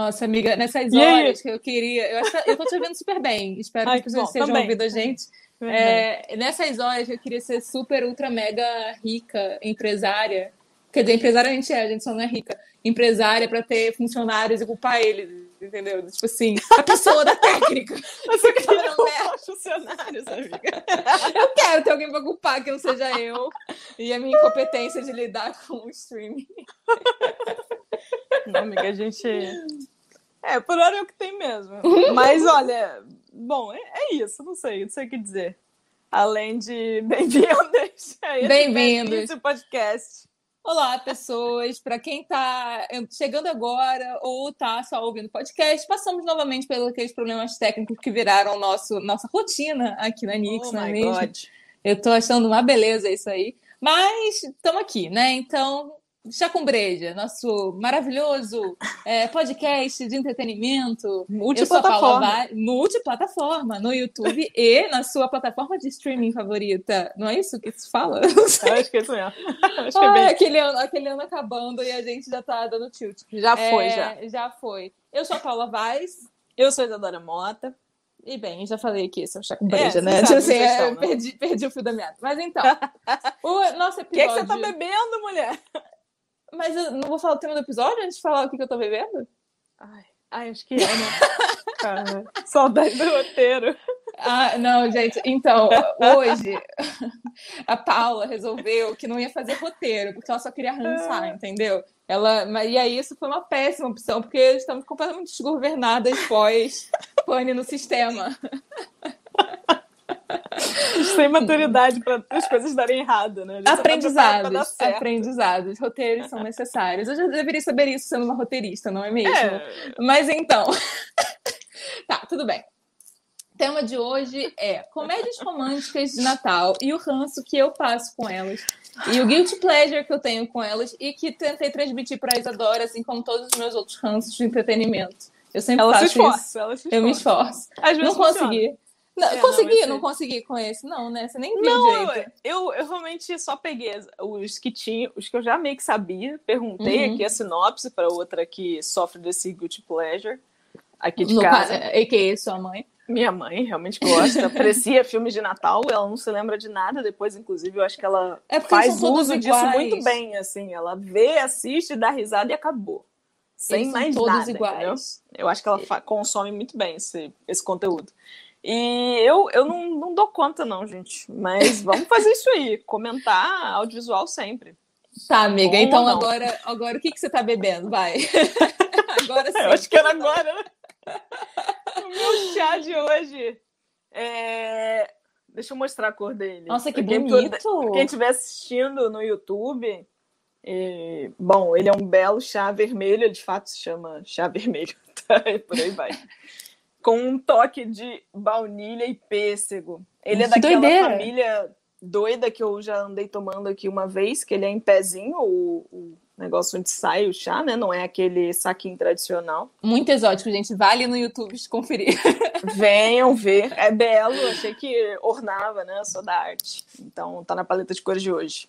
Nossa, amiga, nessas horas que eu queria. Eu, acho, eu tô te ouvindo super bem. Espero Ai, que as pessoas estejam também. ouvindo a gente. É, nessas horas eu queria ser super, ultra, mega rica, empresária. Quer dizer, empresária a gente é, a gente só não é rica. Empresária para ter funcionários e culpar eles, entendeu? Tipo assim, a pessoa da técnica. Você quer culpar os funcionários, amiga. Eu quero ter alguém para culpar que não seja eu e a minha incompetência de lidar com o streaming. Não, amiga, a gente. É, por hora é o que tem mesmo. Mas olha, bom, é, é isso, não sei, não sei o que dizer. Além de bem-vindos a Bem-vindos. podcast. Olá, pessoas. Para quem está chegando agora ou está só ouvindo podcast, passamos novamente pelos aqueles problemas técnicos que viraram nosso, nossa rotina aqui na Nix, oh não é mesmo? God. Eu estou achando uma beleza isso aí. Mas estamos aqui, né? Então, Chá com Breja, nosso maravilhoso é, podcast de entretenimento. Multiplataforma. Multiplataforma, no YouTube e na sua plataforma de streaming favorita. Não é isso que se fala? Eu acho que é isso mesmo. Acho que é bem... aquele, ano, aquele ano acabando e a gente já tá dando tilt. Já foi, é, já. Já foi. Eu sou a Paula Vaz. Eu sou a Isadora Mota. E bem, já falei aqui, esse é o chá com breja, é, né? Tipo assim, é, né? perdi, perdi o fio da meada. Mas então, o nosso episódio... O que, é que você tá bebendo, mulher? Mas eu não vou falar o tema do episódio antes de falar o que, que eu tô bebendo? Ai, ai acho que é, né? Cara, saudade do roteiro. Ah, não, gente. Então, hoje a Paula resolveu que não ia fazer roteiro, porque ela só queria rançar, ah. entendeu? Ela, e aí isso foi uma péssima opção, porque estamos completamente desgovernadas pós pane no sistema. Sem maturidade para as coisas darem errado, né? Aprendizados, aprendizados. Roteiros são necessários. Eu já deveria saber isso sendo uma roteirista, não é mesmo? É. Mas então. tá, tudo bem. O tema de hoje é comédias românticas de Natal e o ranço que eu passo com elas. E o guilty pleasure que eu tenho com elas e que tentei transmitir para a Isadora, assim como todos os meus outros ranços de entretenimento. Eu sempre ela faço se esforça, isso. Ela se esforça. Eu me esforço. Às vezes não funciona. consegui. Não, é, consegui, não, não, consegui com esse, não, né? Você nem viu não, direito. Eu, eu realmente só peguei os que tinha, os que eu já meio que sabia, perguntei uhum. aqui a sinopse para outra que sofre desse guilty pleasure aqui de no casa. A.K.A. sua mãe. Minha mãe realmente gosta, aprecia filmes de Natal, ela não se lembra de nada depois, inclusive, eu acho que ela é faz uso disso muito bem, assim, ela vê, assiste, dá risada e acabou. Sem mais todos nada, iguais. Entendeu? Eu acho que ela consome muito bem esse, esse conteúdo. E eu, eu não, não dou conta, não, gente. Mas vamos fazer isso aí. Comentar audiovisual sempre. Tá, amiga. Bom então agora, agora o que, que você tá bebendo? Vai. agora sim. Eu acho que era agora. Né? o meu chá de hoje é... Deixa eu mostrar a cor dele. Nossa, que bonito! Quem estiver assistindo no YouTube, e... bom, ele é um belo chá vermelho, de fato se chama chá vermelho. Tá? Por aí vai com um toque de baunilha e pêssego. Ele é daquela doideira. família doida que eu já andei tomando aqui uma vez, que ele é em pezinho, o, o negócio onde sai o chá, né? Não é aquele saquinho tradicional. Muito exótico, gente. Vale no YouTube conferir. Venham ver. É belo. Achei que ornava, né? Eu sou da arte. Então tá na paleta de cores de hoje.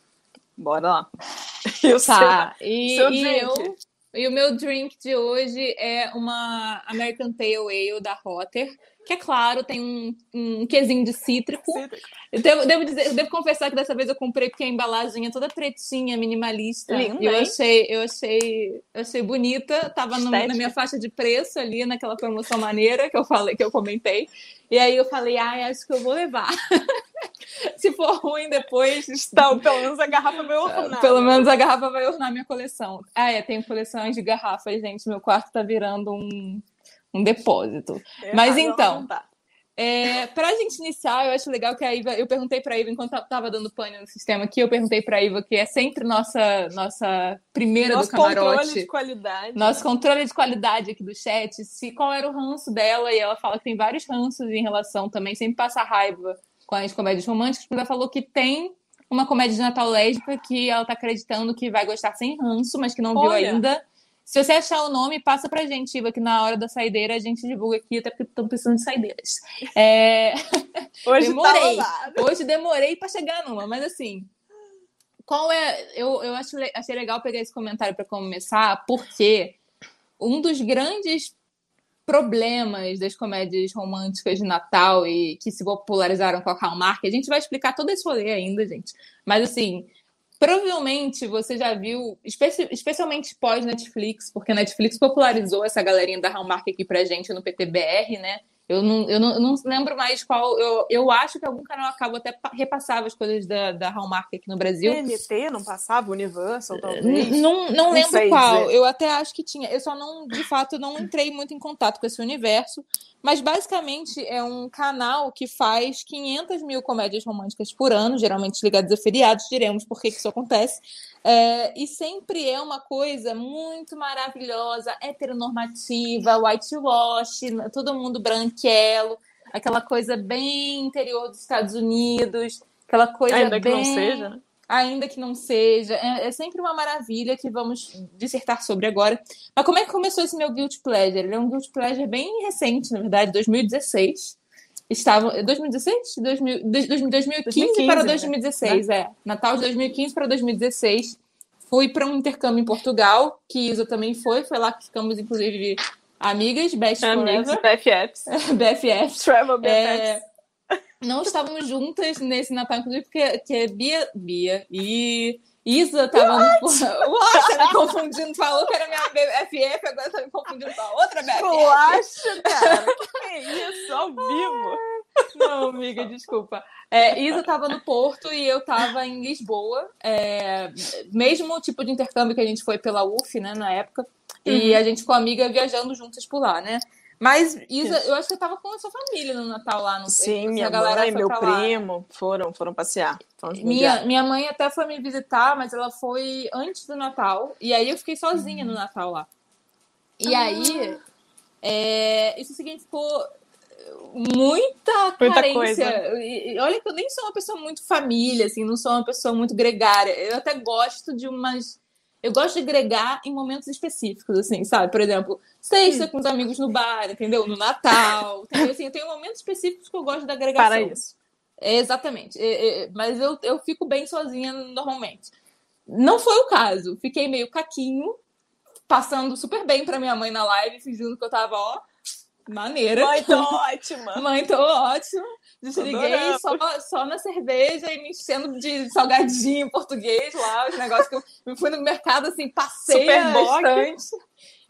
Bora lá. Eu tá. Sei, e, e eu e o meu drink de hoje é uma American Pale Ale da Rotter, que é claro, tem um, um quesinho de cítrico. cítrico. Eu devo, devo, dizer, devo confessar que dessa vez eu comprei porque a embalagem é toda pretinha, minimalista. Linda, eu achei, eu achei, eu achei bonita. Tava no, na minha faixa de preço ali, naquela promoção maneira que eu falei, que eu comentei. E aí eu falei, ai, acho que eu vou levar. Se for ruim depois. Então, pelo menos a garrafa vai ornar. Pelo menos a garrafa vai ornar minha coleção. Ah, é, tenho coleções de garrafas, gente. Meu quarto tá virando um, um depósito. É, Mas então. É, para a gente iniciar, eu acho legal que a Iva, eu perguntei para a Iva, enquanto estava dando pane no sistema aqui, eu perguntei para a Iva, que é sempre nossa, nossa primeira nosso do camarote. Nosso controle de qualidade. Nosso controle de qualidade aqui do chat, se qual era o ranço dela, e ela fala que tem vários ranços em relação também, sempre passa raiva com as comédias românticas, porque ela falou que tem uma comédia de Natal lésbica que ela tá acreditando que vai gostar sem ranço, mas que não Olha. viu ainda. Se você achar o nome, passa pra gente, Iva, que na hora da saideira a gente divulga aqui, até porque estamos precisando de saideiras. É... Hoje tá demorei. Tá Hoje demorei para chegar numa, mas assim. Qual é. Eu, eu acho, achei legal pegar esse comentário para começar, porque um dos grandes problemas das comédias românticas de Natal e que se popularizaram com a Hallmark. A gente vai explicar todo esse rolê ainda, gente. Mas assim, provavelmente você já viu, especi especialmente pós-Netflix, porque a Netflix popularizou essa galerinha da Hallmark aqui pra gente no PTBR, né? Eu não, eu não, eu não lembro mais qual. Eu, eu acho que algum canal acaba até repassava as coisas da, da Hallmark aqui no Brasil. TNT não passava? Universal, talvez? Não, não lembro não qual. Dizer. Eu até acho que tinha. Eu só não, de fato, não entrei muito em contato com esse universo. Mas basicamente é um canal que faz 500 mil comédias românticas por ano, geralmente ligadas a feriados, diremos por que isso acontece. É, e sempre é uma coisa muito maravilhosa, heteronormativa, whitewash, todo mundo branquelo, aquela coisa bem interior dos Estados Unidos, aquela coisa Ainda bem... que não seja, né? ainda que não seja. É, é, sempre uma maravilha que vamos dissertar sobre agora. Mas como é que começou esse meu Guilty Pleasure? Ele é um Guilty Pleasure bem recente, na verdade, 2016. Estava. 2016? 2000, 2015, 2015 para 2016, né? é. Natal de 2015 para 2016. Fui para um intercâmbio em Portugal, que Isa também foi. Foi lá que ficamos, inclusive, amigas, best Amigos, BFFs. BFFs. Travel BFFs. É, não estávamos juntas nesse Natal, inclusive, porque que Bia, Bia e Isa estavam. What? What? Tá me confundindo, falou que era minha BFF, agora tá me confundindo com a outra BFF. Relaxa, cara. que isso, ao vivo. Não, amiga, desculpa. É, Isa estava no Porto e eu estava em Lisboa. É, mesmo tipo de intercâmbio que a gente foi pela UF, né, na época. Uhum. E a gente com a amiga viajando juntas por lá, né? Mas, Isa, eu acho que eu tava com a sua família no Natal lá. No, Sim, minha mãe e meu primo foram, foram passear. minha, minha mãe até foi me visitar, mas ela foi antes do Natal. E aí eu fiquei sozinha no Natal lá. E ah. aí, é, isso significou muita, muita carência. Coisa. E, olha que eu nem sou uma pessoa muito família, assim, não sou uma pessoa muito gregária. Eu até gosto de umas eu gosto de agregar em momentos específicos, assim, sabe? Por exemplo, sexta com os amigos no bar, entendeu? No Natal. Entendeu? Assim, eu tenho momentos específicos que eu gosto de agregação. Para isso. É, exatamente. É, é, mas eu, eu fico bem sozinha normalmente. Não foi o caso. Fiquei meio caquinho, passando super bem para minha mãe na live, fingindo que eu tava, ó, maneira. Mãe, tô ótima. Mãe, tô ótima. Desliguei só, só na cerveja e me enchendo de salgadinho português lá, os negócios que eu fui no mercado, assim, passei bastante.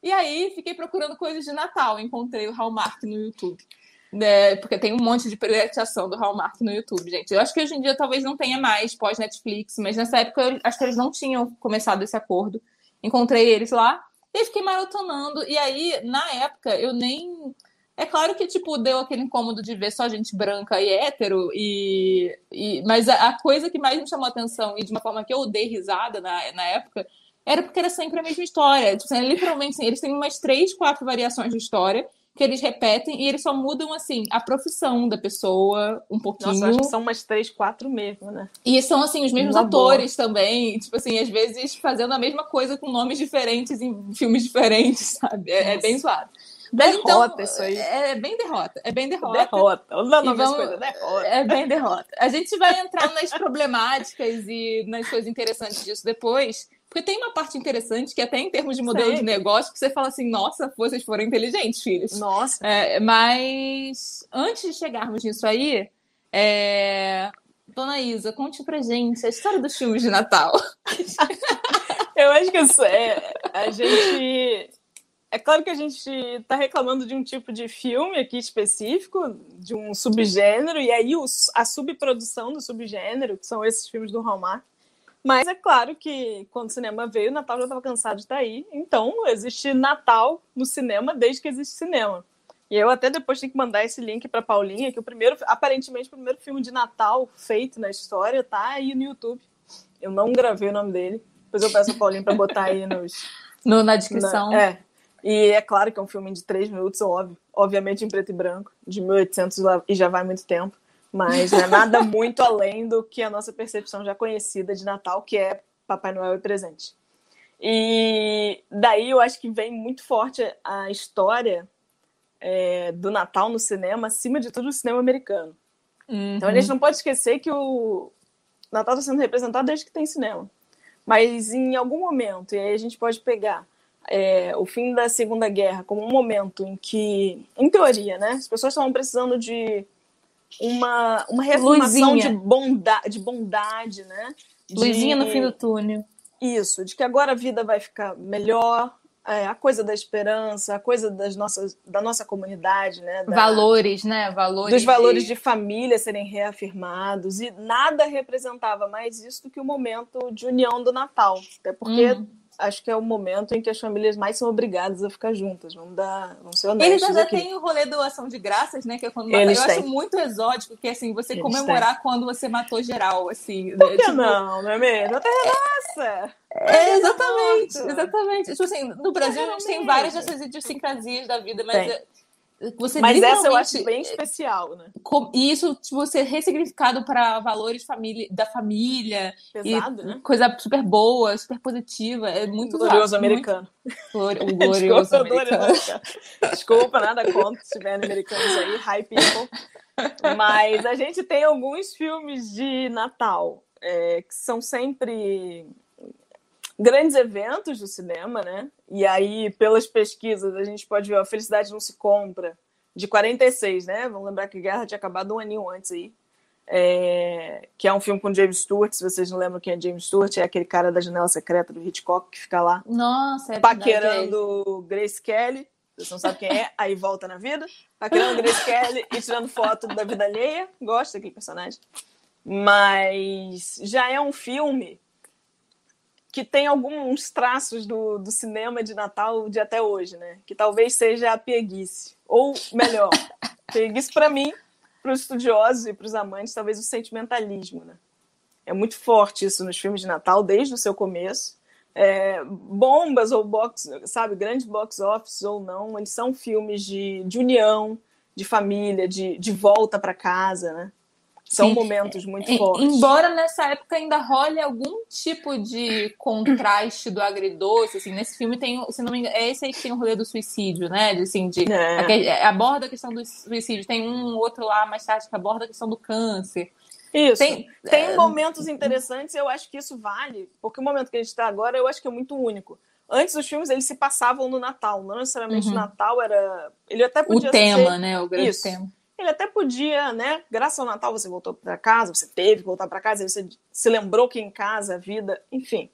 E aí fiquei procurando coisas de Natal. Encontrei o Hallmark no YouTube. Né? Porque tem um monte de preteação do Hallmark no YouTube, gente. Eu acho que hoje em dia talvez não tenha mais pós-Netflix, mas nessa época eu acho que eles não tinham começado esse acordo. Encontrei eles lá e fiquei maratonando. E aí, na época, eu nem é claro que, tipo, deu aquele incômodo de ver só gente branca e hétero, e, e mas a, a coisa que mais me chamou a atenção, e de uma forma que eu dei risada na, na época, era porque era sempre a mesma história. Tipo, assim, literalmente, assim, eles têm umas três, quatro variações de história que eles repetem e eles só mudam, assim, a profissão da pessoa um pouquinho. Nossa, acho que são umas três, quatro mesmo, né? E são, assim, os mesmos Uma atores boa. também, tipo assim, às vezes fazendo a mesma coisa com nomes diferentes em filmes diferentes, sabe? É, é bem zoado. Derrota então, isso aí. É bem derrota. É bem derrota. Derrota. Olha o nome vamos, derrota. É bem derrota. A gente vai entrar nas problemáticas e nas coisas interessantes disso depois. Porque tem uma parte interessante que até em termos de modelo Sei. de negócio, que você fala assim, nossa, vocês foram inteligentes, filhos. Nossa. É, mas antes de chegarmos nisso aí, é... Dona Isa, conte pra gente a história dos filmes de Natal. Eu acho que isso é. A gente é claro que a gente está reclamando de um tipo de filme aqui específico, de um subgênero, e aí a subprodução do subgênero, que são esses filmes do Hallmark. Mas é claro que quando o cinema veio, o Natal já estava cansado de estar tá aí. Então, existe Natal no cinema desde que existe cinema. E eu até depois tenho que mandar esse link para Paulinha, que o primeiro, aparentemente, o primeiro filme de Natal feito na história tá aí no YouTube. Eu não gravei o nome dele. Depois eu peço a Paulinha para botar aí nos. No, na descrição. Na, é, e é claro que é um filme de três minutos, óbvio, obviamente em preto e branco, de 1800 e já vai muito tempo, mas é nada muito além do que a nossa percepção já conhecida de Natal, que é Papai Noel e presente. E daí eu acho que vem muito forte a história é, do Natal no cinema, acima de tudo o cinema americano. Uhum. Então a gente não pode esquecer que o Natal está sendo representado desde que tem cinema. Mas em algum momento, e aí a gente pode pegar é, o fim da Segunda Guerra como um momento em que, em teoria, né, as pessoas estavam precisando de uma, uma reformação de, bonda, de bondade, né? De, Luzinha no fim do túnel. Isso, de que agora a vida vai ficar melhor, é, a coisa da esperança, a coisa das nossas, da nossa comunidade, né? Da, valores, né? Valores dos valores de... de... família serem reafirmados e nada representava mais isso do que o momento de união do Natal, até porque uhum acho que é o momento em que as famílias mais são obrigadas a ficar juntas. Vamos dar, vamos ser honestos. Eles ainda têm o rolê do ação de graças, né? Que é quando Eles Eu têm. acho muito exótico que assim você Eles comemorar têm. quando você matou geral, assim. Por né? que tipo... não, não é mesmo? Até nossa. É, exatamente, exatamente. Tipo assim, no Brasil a gente tem várias dessas idiosincrasias da vida, mas tem. Você Mas essa eu acho bem especial, né? E isso, tipo, ser ressignificado para valores família, da família. Pesado, né? Coisa super boa, super positiva. É muito Glorioso americano. Muito... O glorioso Desculpa, americano. Desculpa, nada contra se tiverem americanos aí, high people. Mas a gente tem alguns filmes de Natal é, que são sempre grandes eventos do cinema, né? E aí, pelas pesquisas, a gente pode ver A Felicidade Não Se Compra, de 46, né? Vamos lembrar que a guerra tinha acabado um aninho antes aí. É... que é um filme com James Stewart. Se vocês não lembram quem é James Stewart, é aquele cara da janela secreta do Hitchcock que fica lá Nossa, é paquerando Grace Kelly. Você não sabe quem é, aí volta na vida. Paquerando Grace Kelly e tirando foto da vida alheia. Gosto daquele personagem. Mas já é um filme que tem alguns traços do, do cinema de Natal de até hoje, né? Que talvez seja a pieguice. Ou, melhor, pieguice para mim, para os estudiosos e para os amantes, talvez o sentimentalismo, né? É muito forte isso nos filmes de Natal, desde o seu começo. É, bombas ou box, sabe, grandes box office ou não, eles são filmes de, de união, de família, de, de volta para casa, né? São Sim. momentos muito fortes. Embora nessa época ainda role algum tipo de contraste do agridoce, assim, nesse filme tem, se não me engano, é esse aí que tem o rolê do suicídio, né? De, assim, de, é. É, aborda a questão do suicídio. Tem um outro lá mais tarde que aborda a questão do câncer. Isso. Tem, tem é... momentos interessantes, eu acho que isso vale, porque o momento que a gente está agora, eu acho que é muito único. Antes os filmes eles se passavam no Natal, não necessariamente uhum. o Natal era. Ele até podia o tema, ser... né? O grande isso. tema ele até podia, né? Graças ao Natal você voltou para casa, você teve que voltar para casa, você se lembrou que em casa a vida, enfim.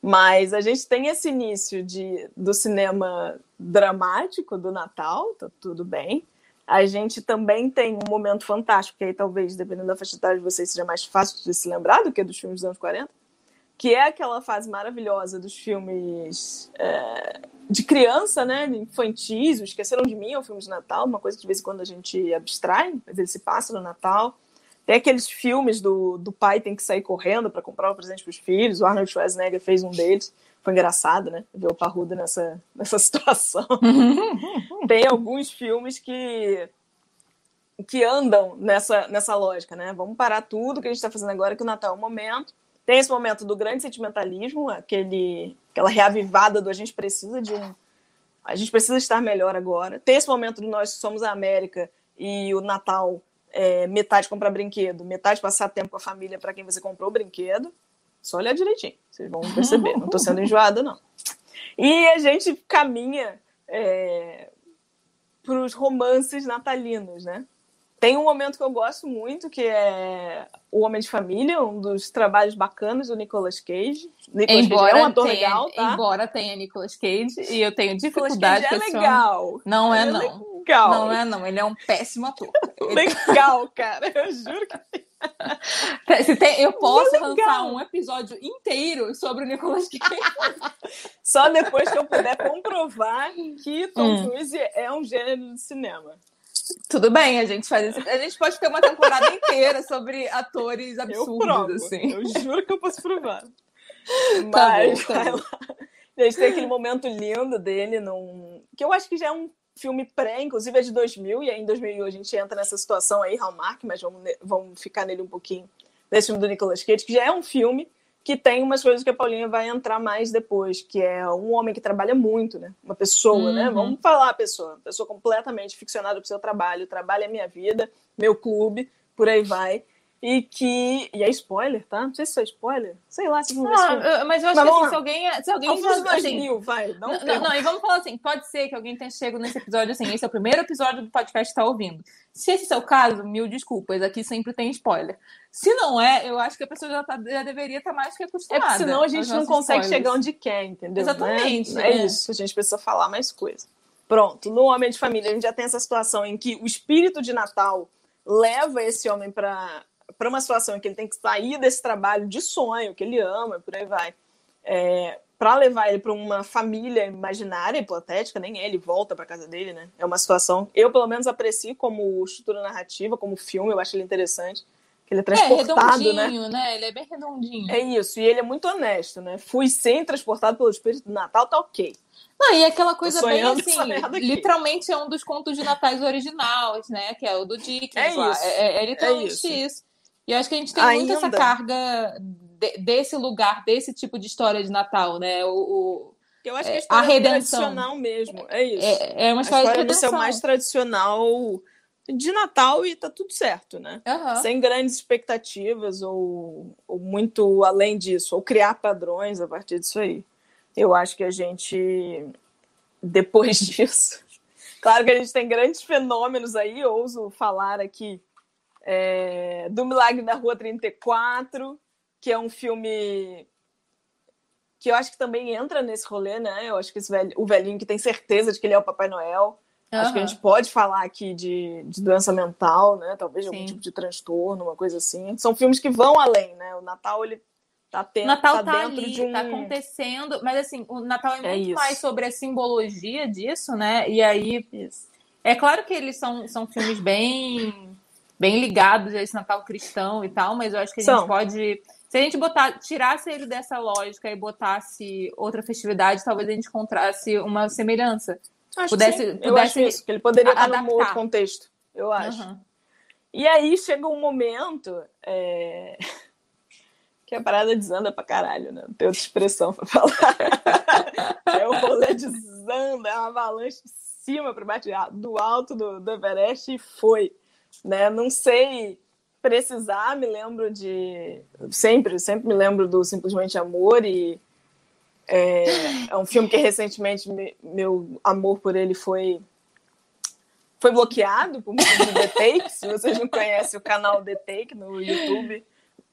Mas a gente tem esse início de, do cinema dramático do Natal, tá tudo bem. A gente também tem um momento fantástico, que aí talvez, dependendo da faixa etária de vocês, seja mais fácil de se lembrar do que dos filmes dos anos 40, que é aquela fase maravilhosa dos filmes é, de criança, né, infantis, Esqueceram de Mim é um filme de Natal, uma coisa que de vez em quando a gente abstrai, mas ele se passa no Natal. Tem aqueles filmes do, do pai tem que sair correndo para comprar o um presente para os filhos, o Arnold Schwarzenegger fez um deles, foi engraçado, né, ver o Parrudo nessa, nessa situação. Tem alguns filmes que que andam nessa, nessa lógica, né, vamos parar tudo que a gente está fazendo agora, que o Natal é o momento, tem esse momento do grande sentimentalismo, aquele, aquela reavivada do a gente precisa de um. A gente precisa estar melhor agora. Tem esse momento do nós somos a América e o Natal é metade comprar brinquedo, metade passar tempo com a família para quem você comprou o brinquedo. Só olhar direitinho, vocês vão perceber. Não estou sendo enjoada, não. E a gente caminha é, para os romances natalinos, né? Tem um momento que eu gosto muito, que é O Homem de Família, um dos trabalhos bacanas do Nicolas Cage. Nicolas embora Cage é um ator tenha, legal, tá? Embora tenha Nicolas Cage, e eu tenho dificuldade... Nicolas Cage é legal. Não é, é não. Legal. Não é, não. Ele é um péssimo ator. legal, cara. Eu juro que... Se tem, eu posso é lançar um episódio inteiro sobre o Nicolas Cage. Só depois que eu puder comprovar que Tom hum. Cruise é um gênero de cinema. Tudo bem, a gente faz isso. A gente pode ter uma temporada inteira sobre atores absurdos, eu assim. Eu juro que eu posso provar. Tá Mas tá bom, tá a gente tem aquele momento lindo dele, num... que eu acho que já é um filme pré, inclusive é de 2000, e aí em 2000 a gente entra nessa situação aí, Hallmark, mas vamos, vamos ficar nele um pouquinho, nesse filme do Nicolas Cage, que já é um filme que tem umas coisas que a Paulinha vai entrar mais depois, que é um homem que trabalha muito, né? Uma pessoa, né? uhum. né? Vamos falar pessoa, pessoa completamente ficcionada pro seu trabalho, trabalho é minha vida, meu clube, por aí vai. E que. E é spoiler, tá? Não sei se é spoiler. Sei lá, se vão ah, Mas eu acho mas que assim, se alguém. Se alguém já, assim, mil, vai. Não, não, não, e vamos falar assim: pode ser que alguém tenha chegado nesse episódio assim. Esse é o primeiro episódio do podcast que está ouvindo. Se esse é o caso, mil desculpas. Aqui sempre tem spoiler. Se não é, eu acho que a pessoa já, tá, já deveria estar tá mais que acostumada. É porque senão a gente não consegue spoilers. chegar onde quer, entendeu? Exatamente. Né? É, é isso. A gente precisa falar mais coisa. Pronto, no Homem de Família, a gente já tem essa situação em que o espírito de Natal leva esse homem para para uma situação em que ele tem que sair desse trabalho de sonho que ele ama, por aí vai, é, para levar ele para uma família imaginária, hipotética, nem ele volta para casa dele, né? É uma situação, eu pelo menos aprecio como estrutura narrativa, como filme, eu acho ele interessante. Que ele é, é transportado, é, né? né? Ele é bem redondinho. É isso, e ele é muito honesto, né? Fui sem transportado pelo espírito do Natal, tá ok. Não, e aquela coisa bem assim, literalmente é um dos contos de natais originais, né? Que é o do Dickens. É isso. É, é, é, literalmente isso. isso. E eu acho que a gente tem Ainda. muito essa carga de, desse lugar, desse tipo de história de Natal, né? O, o eu acho que a, é, história a redenção. tradicional mesmo. É isso. É, é uma história, a história de redenção. o mais tradicional de Natal e tá tudo certo, né? Uhum. Sem grandes expectativas ou, ou muito além disso, ou criar padrões a partir disso aí. Eu acho que a gente, depois disso, claro que a gente tem grandes fenômenos aí, ouso falar aqui é, do Milagre da Rua 34, que é um filme que eu acho que também entra nesse rolê, né? Eu acho que esse velho, o velhinho que tem certeza de que ele é o Papai Noel. Uhum. Acho que a gente pode falar aqui de, de doença mental, né? Talvez de algum tipo de transtorno, uma coisa assim. São filmes que vão além, né? O Natal, ele tá, tendo, Natal tá, tá dentro ali, de um... tá acontecendo. Mas, assim, o Natal é, é muito é mais sobre a simbologia disso, né? E aí... Isso. É claro que eles são, são filmes bem bem ligados a esse Natal cristão e tal, mas eu acho que a São. gente pode. Se a gente botar, tirasse ele dessa lógica e botasse outra festividade, talvez a gente encontrasse uma semelhança. Acho pudesse, que pudesse eu acho isso, que ele poderia estar num outro contexto, eu acho. Uhum. E aí chega um momento é... que a parada desanda pra caralho, né? Não tem outra expressão pra falar. é o rolê desanda, é uma avalanche de cima para baixo, do alto do, do Everest e foi né? Não sei precisar, me lembro de sempre, sempre me lembro do Simplesmente Amor e é, é um filme que recentemente me, meu amor por ele foi foi bloqueado por motivo do The Take. Se vocês não conhecem o canal The Take no YouTube,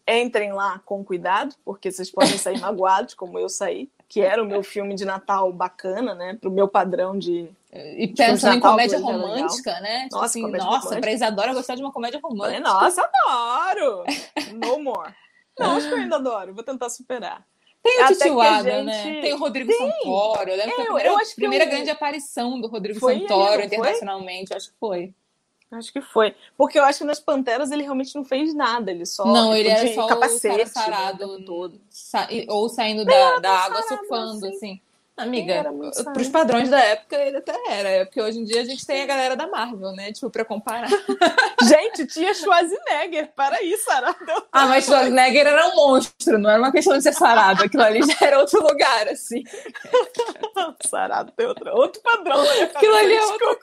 entrem lá com cuidado, porque vocês podem sair magoados, como eu saí, que era o meu filme de Natal bacana, né? Para o meu padrão de e pensando em comédia romântica, né? Tipo nossa, assim, nossa, pra Isadora gostar de uma comédia romântica. Nossa, adoro! No more. Não, acho que eu ainda adoro. Vou tentar superar. Tem o Titiwada, gente... né? Tem o Rodrigo Tem. Santoro. Eu lembro é, que a primeira, eu acho primeira eu... grande aparição do Rodrigo foi Santoro ele, internacionalmente. Foi? Acho que foi. Acho que foi. Porque eu acho que nas Panteras ele realmente não fez nada. Ele só. Não, ele era só capacete, o cara sarado né, todo. Sa... Ou saindo da, da água sarado, surfando, assim. assim. Amiga, para os padrões da época ele até era, é porque hoje em dia a gente tem a galera da Marvel, né? Tipo, para comparar. gente, tinha Schwarzenegger, para isso, sarado. Ah, mas Schwarzenegger era um monstro, não era uma questão de ser sarado, aquilo ali já era outro lugar, assim. sarado tem outro, outro padrão. Né? Aquilo ali é outro.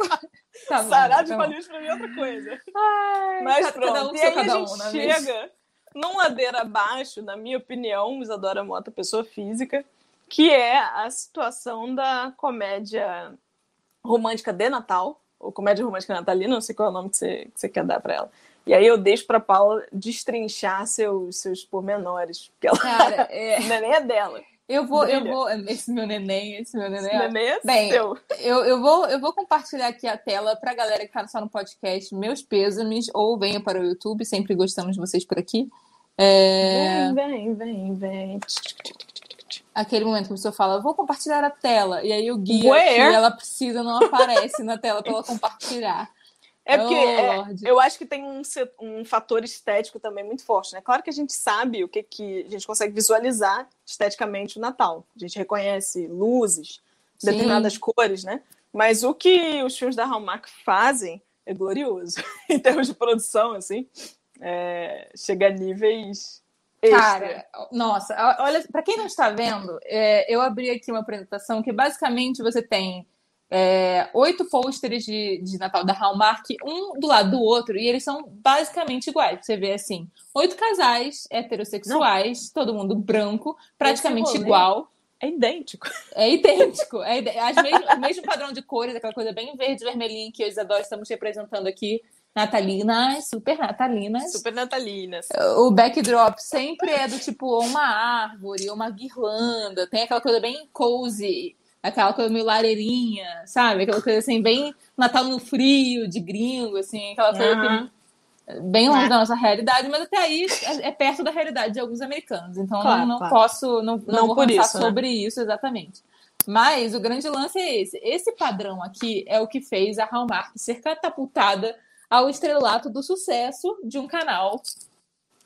Tá sarado de Hollywood para mim é outra coisa. Ai, mas pronto, cada um e aí cada um, a gente chega num ladeira abaixo, na minha opinião, Isadora Mota, pessoa física, que é a situação da comédia romântica de Natal, ou comédia romântica natalina, não sei qual é o nome que você, que você quer dar para ela. E aí eu deixo para Paula destrinchar seus, seus pormenores, porque ela Cara, é... nem é dela. Eu vou, eu vou. Esse meu neném, esse meu neném. Esse neném é Bem, seu. Eu, eu, vou, eu vou compartilhar aqui a tela para a galera que está só no podcast, meus pêsames, ou venha para o YouTube, sempre gostamos de vocês por aqui. É... Vem, vem, vem, vem aquele momento que a pessoa fala, vou compartilhar a tela, e aí o guia que ela precisa não aparece na tela para ela compartilhar. É porque oh, é, eu acho que tem um, um fator estético também muito forte, né? Claro que a gente sabe o que, que a gente consegue visualizar esteticamente o Natal. A gente reconhece luzes, Sim. determinadas cores, né? Mas o que os filmes da Hallmark fazem é glorioso. em termos de produção, assim, é, chega a níveis Cara, nossa, olha, para quem não está vendo, é, eu abri aqui uma apresentação que basicamente você tem é, oito pôsteres de, de Natal da Hallmark, um do lado do outro, e eles são basicamente iguais. Você vê assim, oito casais heterossexuais, Não. todo mundo branco, praticamente igual. É idêntico. É idêntico. É idêntico. Mesmo, o mesmo padrão de cores, aquela coisa bem verde vermelhinho que eu e Isadora estamos representando aqui. Natalinas, super natalinas. Super natalinas. O backdrop sempre é do tipo uma árvore, uma guirlanda. Tem aquela coisa bem cozy aquela coisa meio lareirinha, sabe? Aquela coisa assim, bem Natal no frio, de gringo, assim, aquela coisa uhum. que, bem longe da nossa realidade, mas até aí é, é perto da realidade de alguns americanos. Então claro, não, claro. posso, não, não, não vou pensar isso, né? sobre né? isso exatamente. Mas o grande lance é esse. Esse padrão aqui é o que fez a Hallmark ser catapultada ao estrelato do sucesso de um canal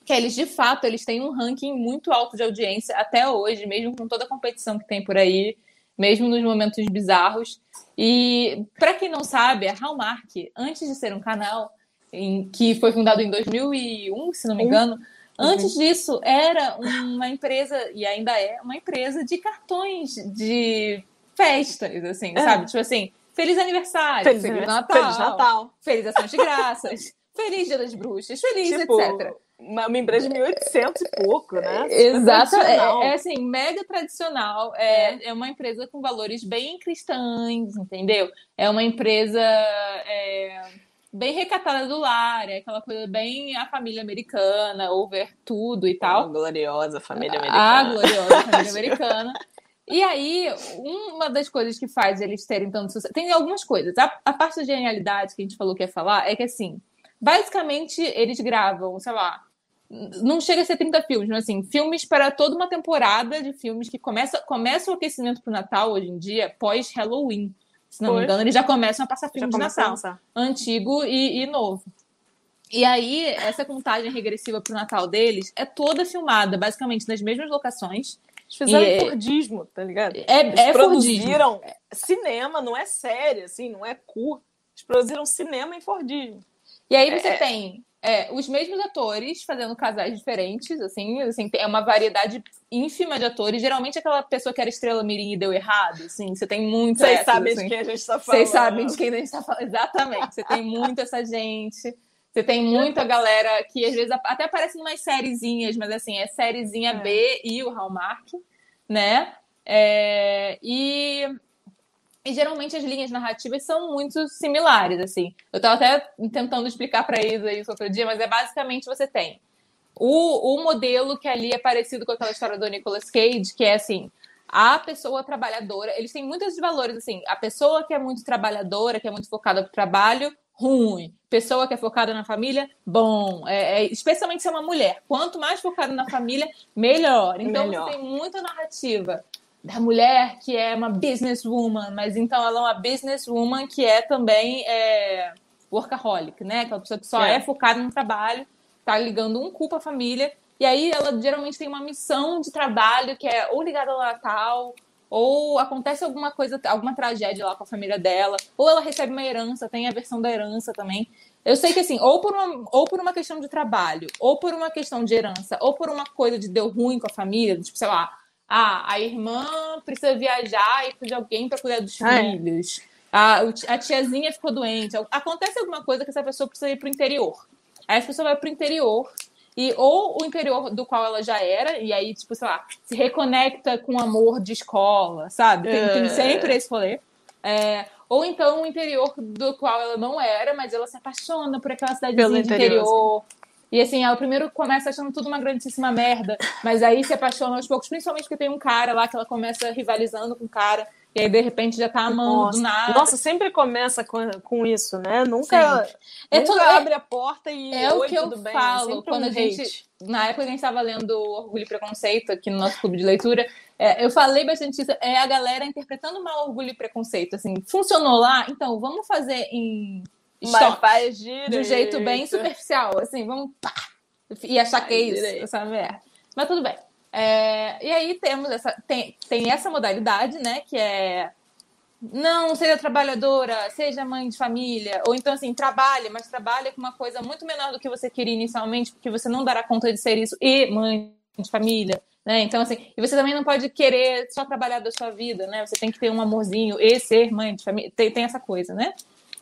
que eles de fato eles têm um ranking muito alto de audiência até hoje, mesmo com toda a competição que tem por aí mesmo nos momentos bizarros. E para quem não sabe, a Hallmark, antes de ser um canal, em, que foi fundado em 2001, se não me engano, antes disso era uma empresa e ainda é uma empresa de cartões de festas, assim, é. sabe? Tipo assim, feliz aniversário, feliz, feliz Natal, feliz Natal, feliz Ação de Graças, feliz Dia das Bruxas, feliz tipo, etc uma, empresa de 1800 e pouco, né? Exato, é, é, assim, mega tradicional. É, é, é uma empresa com valores bem cristãs, entendeu? É uma empresa é, bem recatada do lar, é aquela coisa bem a família americana, over tudo e tal. A gloriosa família americana. A gloriosa família americana. E aí, uma das coisas que faz eles terem tanto sucesso. Tem algumas coisas. A, a parte da genialidade que a gente falou que ia falar é que, assim, basicamente eles gravam, sei lá, não chega a ser 30 filmes, mas assim, filmes para toda uma temporada de filmes que começa, começa o aquecimento para o Natal hoje em dia, pós-Halloween. Se não me engano, eles já começam a passar filmes de Natal. Antigo e, e, novo. E aí, essa contagem regressiva para o Natal deles é toda filmada, basicamente, nas mesmas locações. Eles fizeram e, Fordismo, tá ligado? É, Eles é produziram Fordismo. cinema, não é série, assim, não é curto. Eles produziram cinema em Fordismo. E aí você é, é... tem é, os mesmos atores fazendo casais diferentes, assim, assim, é uma variedade ínfima de atores. Geralmente aquela pessoa que era estrela mirim e deu errado, assim, você tem muito Vocês sabem assim. de quem a gente está falando. Vocês sabem de quem a gente está falando, exatamente. Você tem muito essa gente. Você tem muita galera que às vezes até aparece em umas sériezinhas, mas assim, é sériezinha é. B e o Hallmark, né? É, e e geralmente as linhas narrativas são muito similares, assim. Eu estava até tentando explicar para Isa isso outro dia, mas é basicamente você tem o, o modelo que ali é parecido com aquela história do Nicolas Cage, que é assim, a pessoa trabalhadora, eles têm muitos valores, assim, a pessoa que é muito trabalhadora, que é muito focada no trabalho, ruim. Pessoa que é focada na família, bom. É, é, especialmente se é uma mulher. Quanto mais focada na família, melhor. Então melhor. tem muita narrativa da mulher que é uma businesswoman, mas então ela é uma businesswoman que é também é, workaholic, né? Aquela pessoa que só é, é focada no trabalho, tá ligando um culpa à família. E aí ela geralmente tem uma missão de trabalho que é ou ligada ao Natal, ou acontece alguma coisa, alguma tragédia lá com a família dela, ou ela recebe uma herança, tem a versão da herança também. Eu sei que assim, ou por uma, ou por uma questão de trabalho, ou por uma questão de herança, ou por uma coisa de deu ruim com a família, tipo, sei lá, ah, a irmã precisa viajar e de alguém para cuidar dos ah, filhos. A, a tiazinha ficou doente. Acontece alguma coisa que essa pessoa precisa ir para o interior. Aí essa pessoa vai para o interior e ou o interior do qual ela já era, e aí, tipo, sei lá, se reconecta com o amor de escola, sabe? Tem, tem é. sempre esse rolê. É, ou então o interior do qual ela não era, mas ela se apaixona por aquela cidadezinha Pelo interior. interior. E assim, ela primeiro começa achando tudo uma grandíssima merda, mas aí se apaixona aos poucos, principalmente porque tem um cara lá que ela começa rivalizando com o cara. E aí, de repente, já tá amando Nossa. do nada. Nossa, sempre começa com, com isso, né? Nunca, é nunca tudo, é abre a porta e é o que eu bem. falo. quando um a gente, hate. na época que a gente estava lendo Orgulho e Preconceito aqui no nosso clube de leitura, é, eu falei bastante isso. É a galera interpretando mal Orgulho e Preconceito. Assim, funcionou lá? Então, vamos fazer em mas faz direito. De um jeito bem superficial, assim, vamos pá, e achar que é isso, essa merda. Mas tudo bem. É, e aí temos essa, tem, tem essa modalidade, né, que é não seja trabalhadora, seja mãe de família, ou então assim, trabalhe, mas trabalhe com uma coisa muito menor do que você queria inicialmente, porque você não dará conta de ser isso e mãe de família, né? Então, assim, e você também não pode querer só trabalhar da sua vida, né? Você tem que ter um amorzinho e ser mãe de família, tem, tem essa coisa, né?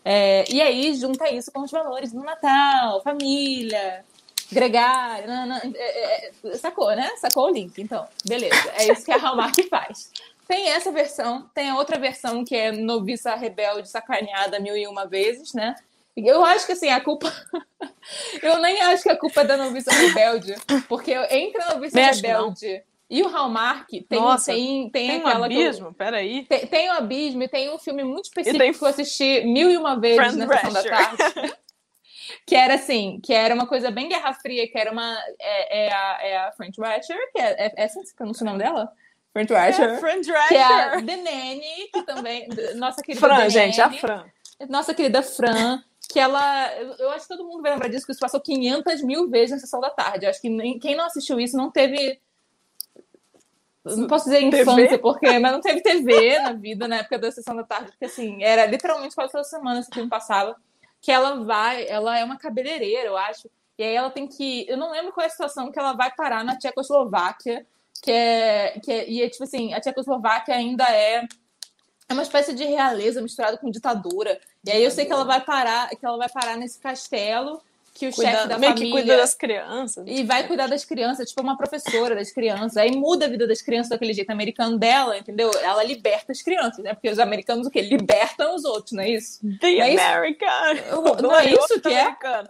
É, e aí junta isso com os valores do Natal, família, gregário, não, não, é, é, sacou, né? Sacou o link, então, beleza. É isso que a Hallmark faz. Tem essa versão, tem a outra versão que é noviça rebelde sacaneada mil e uma vezes, né? Eu acho que assim, a culpa. eu nem acho que a culpa é da noviça rebelde, porque entre a noviça Mexe, rebelde não. e o Hallmark tem, Nossa, tem, tem, tem aquela. Um abismo, peraí. Tem, tem um abismo e tem um filme muito específico tem... que eu assisti mil e uma vezes Friend na sessão da tarde. que era assim, que era uma coisa bem Guerra Fria, que era uma. É, é a, é a French Ratcher, que é, é, é assim que pronuncia o nome dela? French Ratcher. É, French Ratcher. Que é a The Nanny, que também. Nossa querida Fran, gente, a Fran. Nossa querida Fran que ela. Eu acho que todo mundo vai lembrar disso, que isso passou 500 mil vezes na sessão da tarde. Eu acho que nem, quem não assistiu isso não teve. Não posso dizer infância, TV? porque, mas não teve TV na vida na época da sessão da tarde, porque assim, era literalmente quase toda semana esse filme passava. Que ela vai, ela é uma cabeleireira, eu acho. E aí ela tem que. Eu não lembro qual é a situação que ela vai parar na Tchecoslováquia, que é. Que é e é tipo assim, a Tchecoslováquia ainda é é uma espécie de realeza misturada com ditadura. E aí eu sei que ela vai parar, que ela vai parar nesse castelo que o chefe da meio família que cuida das crianças. E vai cuidar das crianças, tipo uma professora das crianças. Aí muda a vida das crianças daquele jeito americano dela, entendeu? Ela liberta as crianças, né? Porque os americanos o quê? Libertam os outros, não é isso? The não é American. Isso? Não, é isso que é? Claro,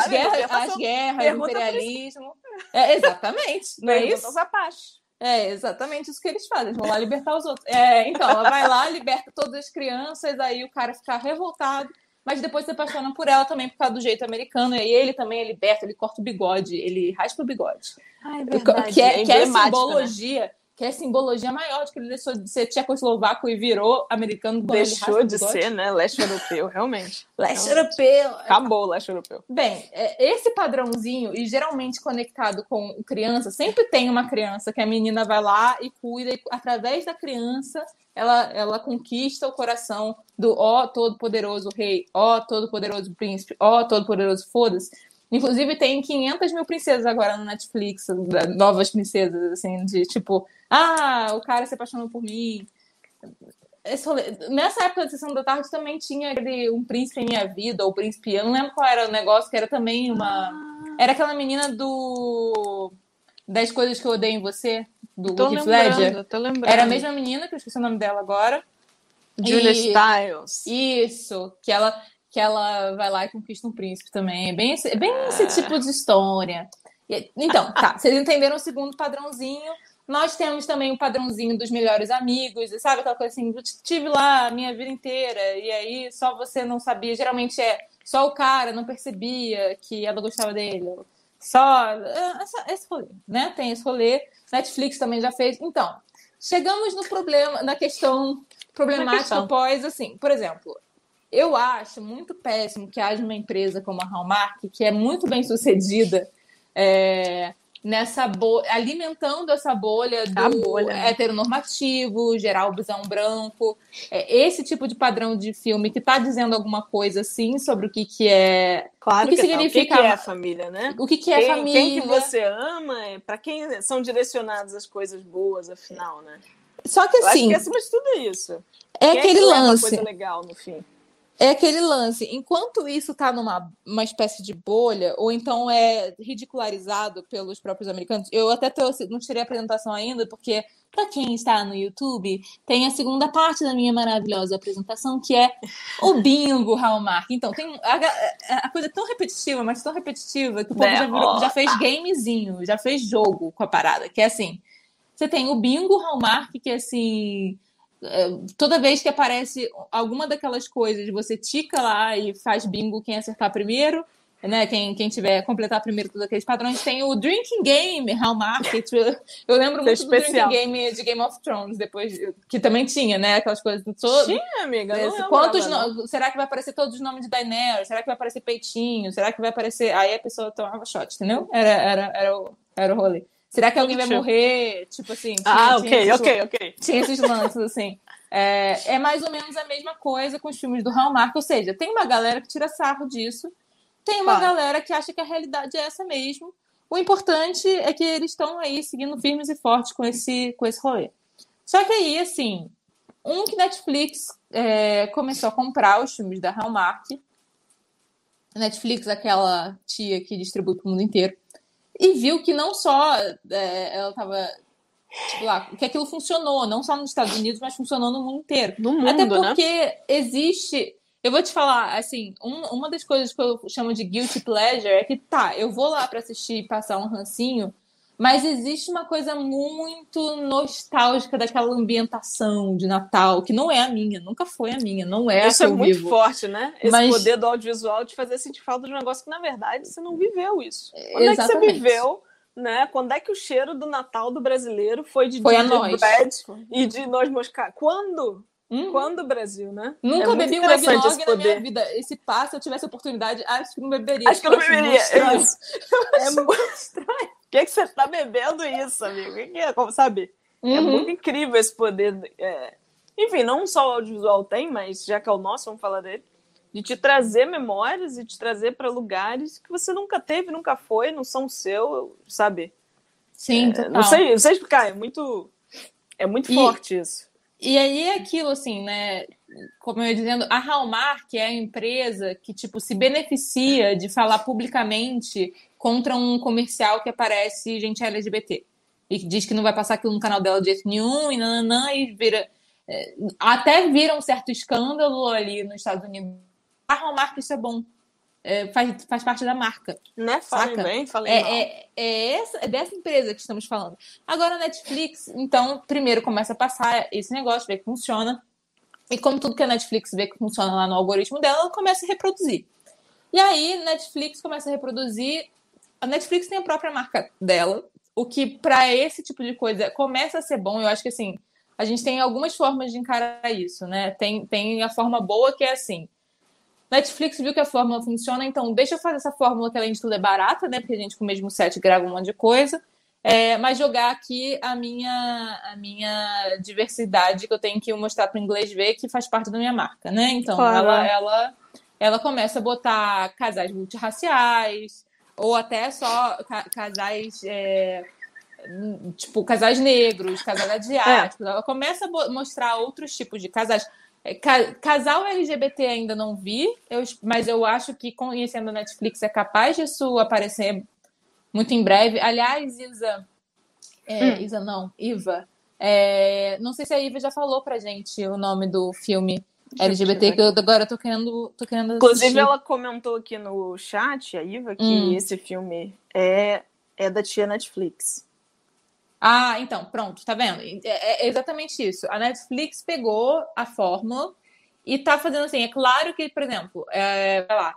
as guerras, as guerras, o imperialismo. É, exatamente, não é isso? Os Apaches. É exatamente isso que eles fazem, eles vão lá libertar os outros. É, então, ela vai lá, liberta todas as crianças, aí o cara fica revoltado, mas depois se apaixona por ela também por causa do jeito americano, e ele também é liberta, ele corta o bigode, ele raspa o bigode. Ai, verdade. Que é, é que é simbologia. Né? Que é simbologia maior de que ele deixou de ser tchecoslovaco e virou americano. Deixou de ser, né? Leste europeu, realmente. Leste europeu. Acabou o leste europeu. Bem, é, esse padrãozinho, e geralmente conectado com criança, sempre tem uma criança que a menina vai lá e cuida, e através da criança ela, ela conquista o coração do ó todo-poderoso rei, ó todo-poderoso príncipe, ó todo-poderoso foda-se. Inclusive, tem 500 mil princesas agora no Netflix, novas princesas, assim, de tipo, ah, o cara se apaixonou por mim. Nessa época da sessão da tarde também tinha aquele Um Príncipe em Minha Vida, ou Príncipe, eu não lembro qual era o negócio, que era também uma. Ah. Era aquela menina do. Das Coisas que Eu Odeio em Você, do tô Heath Ledger. Tô lembrando. Era a mesma menina, que eu esqueci o nome dela agora. Julia e... Stiles. Isso, que ela que ela vai lá e conquista um príncipe também. É bem esse, bem esse tipo de história. Então, tá, vocês entenderam o segundo padrãozinho. Nós temos também o padrãozinho dos melhores amigos, sabe aquela coisa assim, eu tive lá a minha vida inteira, e aí só você não sabia. Geralmente é só o cara não percebia que ela gostava dele. Só essa, esse rolê, né? Tem esse rolê. Netflix também já fez. Então, chegamos no problema, na questão problemática após, assim, por exemplo, eu acho muito péssimo que haja uma empresa como a Hallmark, que é muito bem sucedida é, nessa bolha, alimentando essa bolha do bolha, né? heteronormativo, geral visão branco, é, esse tipo de padrão de filme que está dizendo alguma coisa assim sobre o que, que é. Claro o que, que significa. O que, que é a família, né? O que, que é quem, família? Quem que você ama, é, para quem são direcionadas as coisas boas, afinal, né? Só que assim. Eu acho que acima de tudo é isso. É quem aquele é lance. Coisa legal no fim. É aquele lance, enquanto isso está numa uma espécie de bolha, ou então é ridicularizado pelos próprios americanos, eu até trouxe, não tirei a apresentação ainda, porque para quem está no YouTube, tem a segunda parte da minha maravilhosa apresentação, que é o bingo Hallmark. Então, tem a, a coisa é tão repetitiva, mas tão repetitiva, que o povo já, virou, já fez gamezinho, já fez jogo com a parada, que é assim, você tem o bingo Hallmark, que é assim é, toda vez que aparece alguma daquelas coisas, você tica lá e faz bingo quem acertar primeiro, né? Quem, quem tiver completar primeiro todos aqueles padrões. Tem o Drinking Game, Hallmark. Eu lembro muito especial. do Drinking Game de Game of Thrones, depois, que também tinha, né? Aquelas coisas todas. Tinha, amiga. Não Quantos no... Será que vai aparecer todos os nomes de Daenerys? Será que vai aparecer peitinho? Será que vai aparecer. Aí a pessoa tomava shot, entendeu? Era, era, era, o, era o rolê. Será que alguém vai morrer? Tipo assim. Tinha, ah, ok, ok, ok. Tinha esses lances, assim. É, é mais ou menos a mesma coisa com os filmes do Hallmark. Ou seja, tem uma galera que tira sarro disso, tem uma claro. galera que acha que a realidade é essa mesmo. O importante é que eles estão aí seguindo firmes e fortes com esse, com esse rolê. Só que aí, assim, um que Netflix é, começou a comprar os filmes da Hallmark. Netflix, aquela tia que distribui para o mundo inteiro. E viu que não só é, ela estava tipo, lá, que aquilo funcionou, não só nos Estados Unidos, mas funcionou no mundo inteiro. No mundo, Até né? porque né? existe. Eu vou te falar, assim, um, uma das coisas que eu chamo de guilty pleasure é que, tá, eu vou lá para assistir e passar um rancinho, mas existe uma coisa muito nostálgica daquela ambientação de Natal, que não é a minha, nunca foi a minha, não é Isso a é muito vivo. forte, né? Esse Mas... poder do audiovisual de fazer sentir falta de um negócio que, na verdade, você não viveu isso. Quando Exatamente. é que você viveu né? Quando é que o cheiro do Natal do brasileiro foi de foi a bread e de noz moscada? Quando? Uhum. Quando, Brasil, né? Nunca é bebi um eggnog na minha vida. Esse passo, se eu tivesse oportunidade, acho que não beberia. Acho que eu não beberia. É, é muito estranho. Que, é que você tá bebendo isso, amigo? O que é? Como sabe? Uhum. É muito incrível esse poder. É... Enfim, não só o audiovisual tem, mas já que é o nosso, vamos falar dele de te trazer memórias e te trazer para lugares que você nunca teve, nunca foi, não são seu, sabe? Sim, é, não sei, não sei explicar, é muito é muito e, forte isso. E aí é aquilo assim, né? Como eu ia dizendo, a Hallmark é a empresa que tipo se beneficia de falar publicamente contra um comercial que aparece gente LGBT e que diz que não vai passar aquilo no canal dela de jeito nenhum e nananã e vira é, até vira um certo escândalo ali nos Estados Unidos a Hallmark isso é bom. É, faz, faz parte da marca. Né? Falem bem, falem é, mal. É, é, essa, é dessa empresa que estamos falando. Agora a Netflix, então, primeiro começa a passar esse negócio, ver que funciona. E como tudo que a Netflix vê que funciona lá no algoritmo dela, ela começa a reproduzir. E aí, Netflix começa a reproduzir. A Netflix tem a própria marca dela, o que para esse tipo de coisa começa a ser bom. Eu acho que assim, a gente tem algumas formas de encarar isso, né? Tem, tem a forma boa que é assim Netflix viu que a fórmula funciona, então deixa eu fazer essa fórmula que além de tudo é barata, né? Porque a gente com o mesmo set grava um monte de coisa. É, mas jogar aqui a minha, a minha diversidade que eu tenho que mostrar para o inglês ver que faz parte da minha marca, né? Então claro. ela, ela, ela começa a botar casais multirraciais ou até só ca casais é, tipo casais negros, casais asiáticos. É. Ela começa a mostrar outros tipos de casais. Casal LGBT ainda não vi, eu, mas eu acho que conhecendo a Netflix é capaz disso aparecer muito em breve. Aliás, Isa, é, hum. Isa não, Iva, é, não sei se a Iva já falou pra gente o nome do filme LGBT, que eu agora tô querendo, tô querendo Inclusive, assistir. ela comentou aqui no chat, a Iva, que hum. esse filme é, é da tia Netflix. Ah, então, pronto, tá vendo? É, é exatamente isso. A Netflix pegou a fórmula e tá fazendo assim. É claro que, por exemplo, é, vai lá,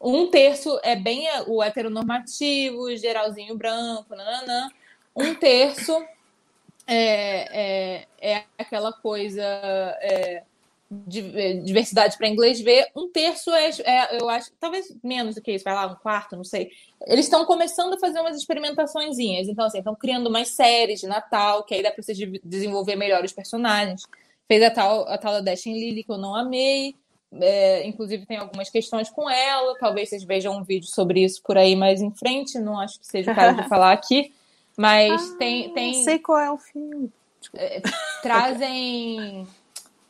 um terço é bem o heteronormativo, geralzinho branco, nananã. Um terço é, é, é aquela coisa. É, diversidade para inglês ver, um terço é, é, eu acho, talvez menos do que isso, vai lá, um quarto, não sei. Eles estão começando a fazer umas experimentaçõezinhas, então assim, estão criando mais séries de Natal, que aí dá para você desenvolver melhor os personagens. Fez a tal, a tal da Dashing Lily, que eu não amei, é, inclusive tem algumas questões com ela, talvez vocês vejam um vídeo sobre isso por aí mais em frente, não acho que seja o caso de falar aqui, mas ah, tem, tem... sei qual é o filme. É, trazem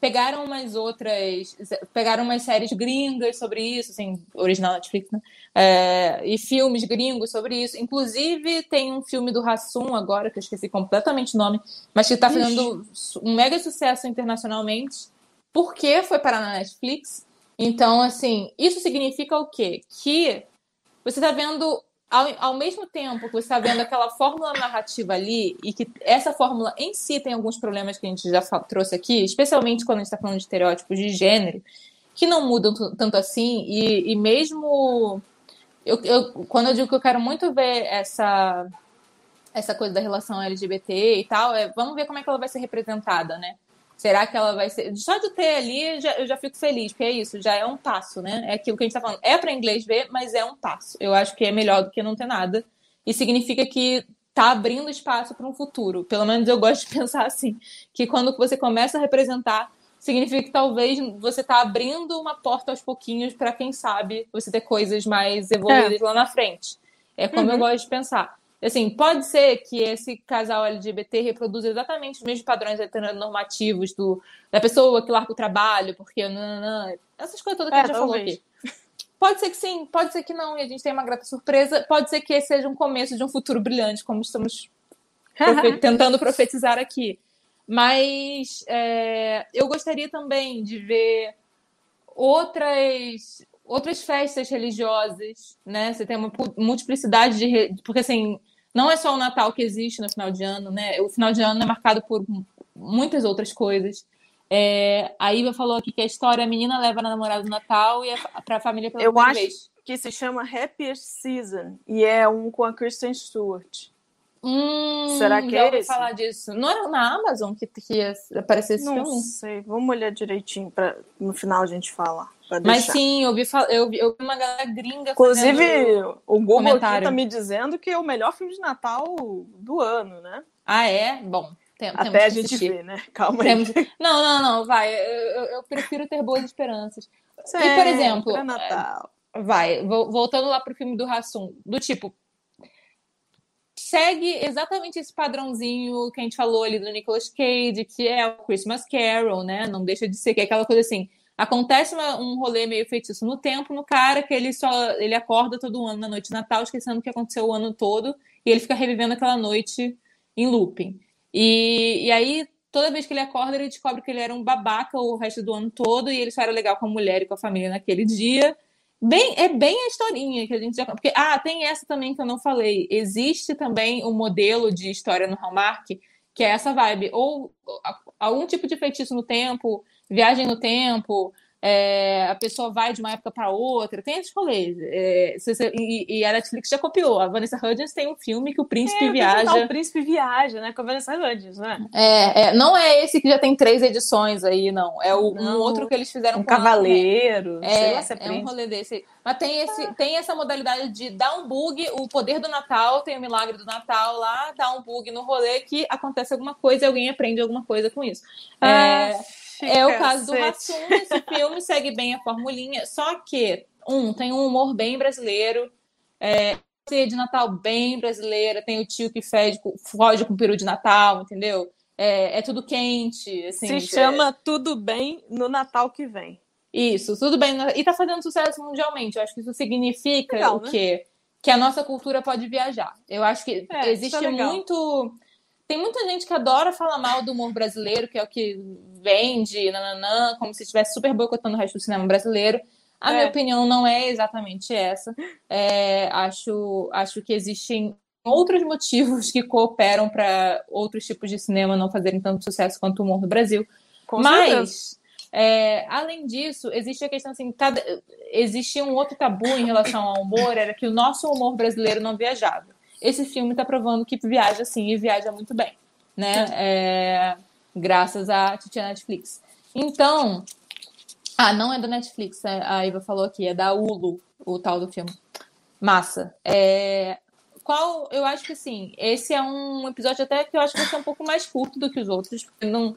pegaram umas outras. Pegaram umas séries gringas sobre isso, assim, original Netflix, né? É, e filmes gringos sobre isso. Inclusive, tem um filme do Hassum agora, que eu esqueci completamente o nome, mas que está fazendo um mega sucesso internacionalmente, porque foi parar na Netflix. Então, assim, isso significa o quê? Que você está vendo ao, ao, mesmo tempo que você está vendo aquela fórmula narrativa ali, e que essa fórmula em si tem alguns problemas que a gente já trouxe aqui, especialmente quando a gente está falando de estereótipos de gênero, que não mudam tanto assim, e, e mesmo. Eu, eu, quando eu digo que eu quero muito ver essa, essa coisa da relação LGBT e tal, é, vamos ver como é que ela vai ser representada, né? Será que ela vai ser. Só de ter ali, já, eu já fico feliz, porque é isso, já é um passo, né? É aquilo que a gente tá falando. É para inglês ver, mas é um passo. Eu acho que é melhor do que não ter nada. E significa que tá abrindo espaço para um futuro. Pelo menos eu gosto de pensar assim. Que quando você começa a representar, significa que talvez você tá abrindo uma porta aos pouquinhos para quem sabe você ter coisas mais evoluídas é. lá na frente. É como uhum. eu gosto de pensar. Assim, pode ser que esse casal LGBT reproduza exatamente os mesmos padrões heteronormativos do, da pessoa que larga o trabalho, porque nananã, essas coisas todas que é, a gente já falou aqui. Pode ser que sim, pode ser que não, e a gente tem uma grata surpresa. Pode ser que esse seja um começo de um futuro brilhante, como estamos tentando profetizar aqui. Mas é, eu gostaria também de ver outras outras festas religiosas, né? Você tem uma multiplicidade de porque assim não é só o Natal que existe no final de ano, né? O final de ano é marcado por muitas outras coisas. É, a Iva falou aqui que a história a menina leva na namorada do Natal e é para a família pela Eu acho vez. que se chama Happiest Season e é um com a Kristen Stewart. Hum, Será que é esse? falar disso. Não era na Amazon que, que ia aparecer esse não filme? Não sei. Vamos olhar direitinho para no final a gente falar. Mas sim, eu vi, eu, vi, eu vi uma galera gringa Inclusive, o Google aqui tá me dizendo que é o melhor filme de Natal do ano, né? Ah, é? Bom, tem, Até a gente ver, né? Calma temos... aí. Não, não, não, vai. Eu, eu, prefiro ter boas esperanças. e, por exemplo. Natal. Vai, voltando lá pro filme do Rassum, do tipo, segue exatamente esse padrãozinho que a gente falou ali do Nicolas Cage, que é o Christmas Carol, né? Não deixa de ser que é aquela coisa assim. Acontece uma, um rolê meio feitiço no tempo no cara que ele só ele acorda todo ano na noite de Natal, esquecendo o que aconteceu o ano todo, e ele fica revivendo aquela noite em looping. E, e aí, toda vez que ele acorda, ele descobre que ele era um babaca o resto do ano todo, e ele só era legal com a mulher e com a família naquele dia. Bem, é bem a historinha que a gente já. Porque, ah, tem essa também que eu não falei. Existe também um modelo de história no Hallmark, que é essa vibe. Ou algum tipo de feitiço no tempo, viagem no tempo, é, a pessoa vai de uma época para outra, tem esses rolês. É, e, e, a Netflix já copiou. A Vanessa Hudgens tem um filme que o príncipe é, viaja. O príncipe viaja, né? Com a Vanessa Hudgens, né? É, é, não é esse que já tem três edições aí, não. É o, não, um outro que eles fizeram um com cavaleiro. É, lá, é, é um rolê desse. Mas tem, esse, ah. tem essa modalidade de dar um bug, o poder do Natal, tem o milagre do Natal lá, dá um bug no rolê que acontece alguma coisa e alguém aprende alguma coisa com isso. Ah. É, é o caso do Rassum, esse filme segue bem a formulinha, só que, um, tem um humor bem brasileiro, é, de Natal bem brasileira, tem o tio que fede, foge com peru de Natal, entendeu? É, é tudo quente, assim. Se chama Tudo Bem no Natal que vem. Isso, tudo bem. E tá fazendo sucesso mundialmente. Eu acho que isso significa Legal, o quê? Né? Que a nossa cultura pode viajar. Eu acho que é, existe é muito tem muita gente que adora falar mal do humor brasileiro, que é o que vende, nananã, como se estivesse super boicotando o resto do cinema brasileiro. A é. minha opinião não é exatamente essa. É, acho, acho que existem outros motivos que cooperam para outros tipos de cinema não fazerem tanto sucesso quanto o humor no Brasil. Com Mas, é, além disso, existe a questão assim, cada, existia um outro tabu em relação ao humor, era que o nosso humor brasileiro não viajava esse filme está provando que viaja sim e viaja muito bem, né? É, graças à Titia Netflix. Então, ah, não é da Netflix, né? a Iva falou aqui, é da Hulu, o tal do filme. Massa. É, qual, eu acho que sim, esse é um episódio até que eu acho que vai ser um pouco mais curto do que os outros, porque não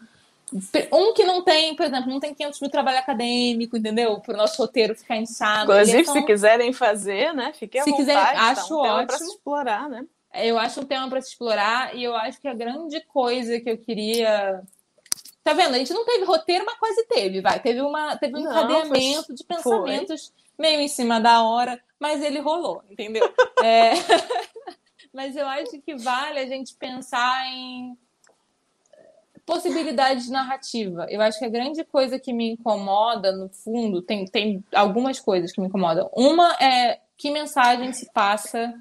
um que não tem, por exemplo, não tem 500 mil trabalho acadêmico, entendeu? Para o nosso roteiro ficar inchado. Inclusive, então, se quiserem fazer, né? Fiquem à se vontade. Quiserem, tá? acho tá um ótimo. para se explorar, né? Eu acho um tema para se explorar e eu acho que a grande coisa que eu queria. Tá vendo? A gente não teve roteiro, mas quase teve, vai. Teve, uma, teve um encadeamento foi... de pensamentos foi. meio em cima da hora, mas ele rolou, entendeu? é... mas eu acho que vale a gente pensar em possibilidade de narrativa. Eu acho que a grande coisa que me incomoda, no fundo, tem, tem algumas coisas que me incomodam. Uma é que mensagem se passa